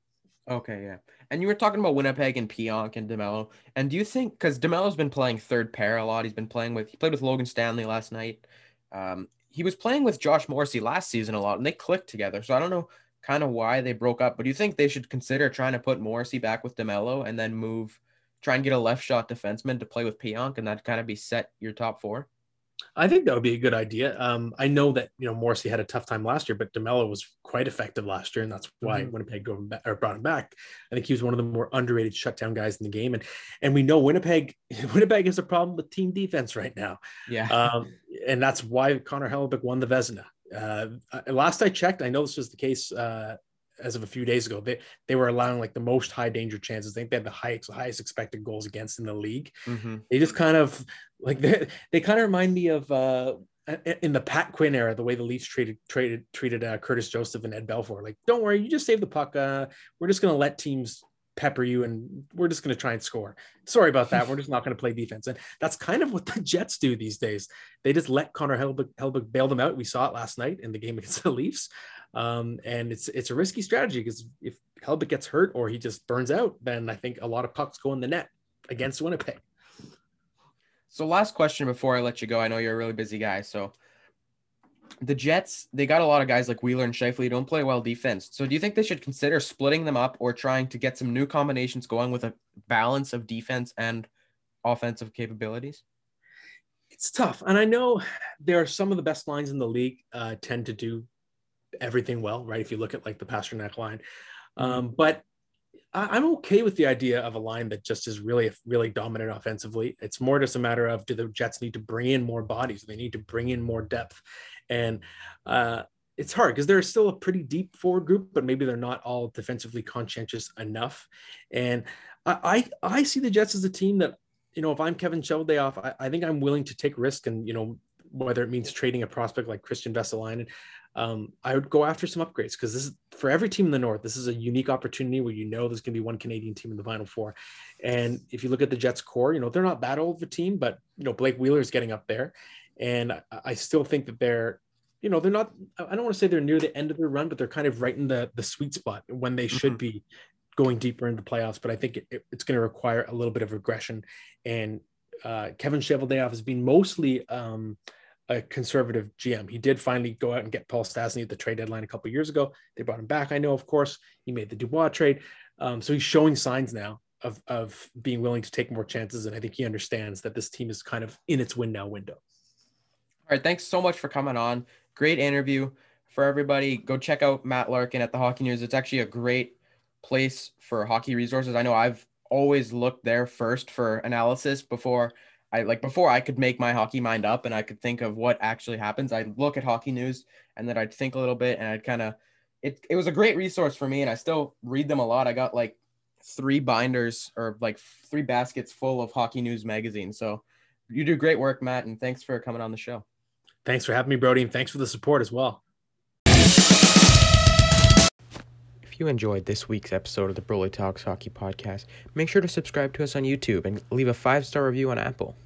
Okay, yeah. And you were talking about Winnipeg and Pionk and DeMello. And do you think because DeMello's been playing third pair a lot, he's been playing with he played with Logan Stanley last night. Um, he was playing with Josh Morrissey last season a lot, and they clicked together. So I don't know kind of why they broke up, but do you think they should consider trying to put Morrissey back with DeMello and then move, try and get a left shot defenseman to play with Pionk, and that kind of be set your top four? I think that would be a good idea. Um, I know that you know Morrissey had a tough time last year, but DeMello was quite effective last year, and that's why mm-hmm. Winnipeg back, or brought him back. I think he was one of the more underrated shutdown guys in the game, and and we know Winnipeg [LAUGHS] Winnipeg has a problem with team defense right now. Yeah, um, and that's why Connor Hellebuyck won the Vezina. Uh, last I checked, I know this was the case uh, as of a few days ago. They they were allowing like the most high danger chances. I think they had the highest highest expected goals against in the league. Mm-hmm. They just kind of like [LAUGHS] they, they kind of remind me of uh, in the Pat Quinn era, the way the Leafs treated treated treated uh, Curtis Joseph and Ed Belfour. Like, don't worry, you just save the puck. Uh, we're just going to let teams pepper you, and we're just going to try and score. Sorry about that. We're just not going to play defense, and that's kind of what the [LAUGHS] Jets do these days. They just let Connor Hellebuyck, Hellebuyck bail them out. We saw it last night in the game [LAUGHS] against the Leafs, um, and it's it's a risky strategy because if Hellebuyck gets hurt or he just burns out, then I think a lot of pucks go in the net against Winnipeg. So last question before I let you go. I know you're a really busy guy. So the Jets, they got a lot of guys like Wheeler and Scheifele don't play well defense. So do you think they should consider splitting them up or trying to get some new combinations going with a balance of defense and offensive capabilities? It's tough. And I know there are some of the best lines in the league uh, tend to do everything well, right? If you look at like the Pastrnak line. Um, but I'm okay with the idea of a line that just is really, really dominant offensively. It's more just a matter of do the Jets need to bring in more bodies? They need to bring in more depth, and uh, it's hard because they're still a pretty deep forward group, but maybe they're not all defensively conscientious enough. And I, I, I see the Jets as a team that, you know, if I'm Kevin Cheveldayoff, I, I think I'm willing to take risk and you know whether it means trading a prospect like Kristian Vesalainen um, I would go after some upgrades because this is for every team in the North. This is a unique opportunity where you know there's going to be one Canadian team in the Final Four. And if you look at the Jets core, you know they're not that old of a team, but you know Blake Wheeler is getting up there, and I, I still think that they're, you know, they're not. I don't want to say they're near the end of their run, but they're kind of right in the the sweet spot when they should mm-hmm. be going deeper into the playoffs. But I think it, it, it's going to require a little bit of regression. And uh, Kevin Cheveldayoff has been mostly. Um, a conservative GM. He did finally go out and get Paul Stastny at the trade deadline a couple years ago. They brought him back. I know, of course, he made the Dubois trade. Um, so he's showing signs now of, of being willing to take more chances. And I think he understands that this team is kind of in its win now window. All right. Thanks so much for coming on. Great interview for everybody. Go check out Matt Larkin at the Hockey News. It's actually a great place for hockey resources. I know I've always looked there first for analysis before I like before I could make my hockey mind up and I could think of what actually happens. I'd look at hockey news and then I'd think a little bit and I'd kind of it it was a great resource for me and I still read them a lot. I got like three binders or like three baskets full of hockey news magazines. So you do great work, Matt, and thanks for coming on the show. Thanks for having me, Brody, and thanks for the support as well. If you enjoyed this week's episode of the Broly Talks Hockey Podcast, make sure to subscribe to us on YouTube and leave a five star review on Apple.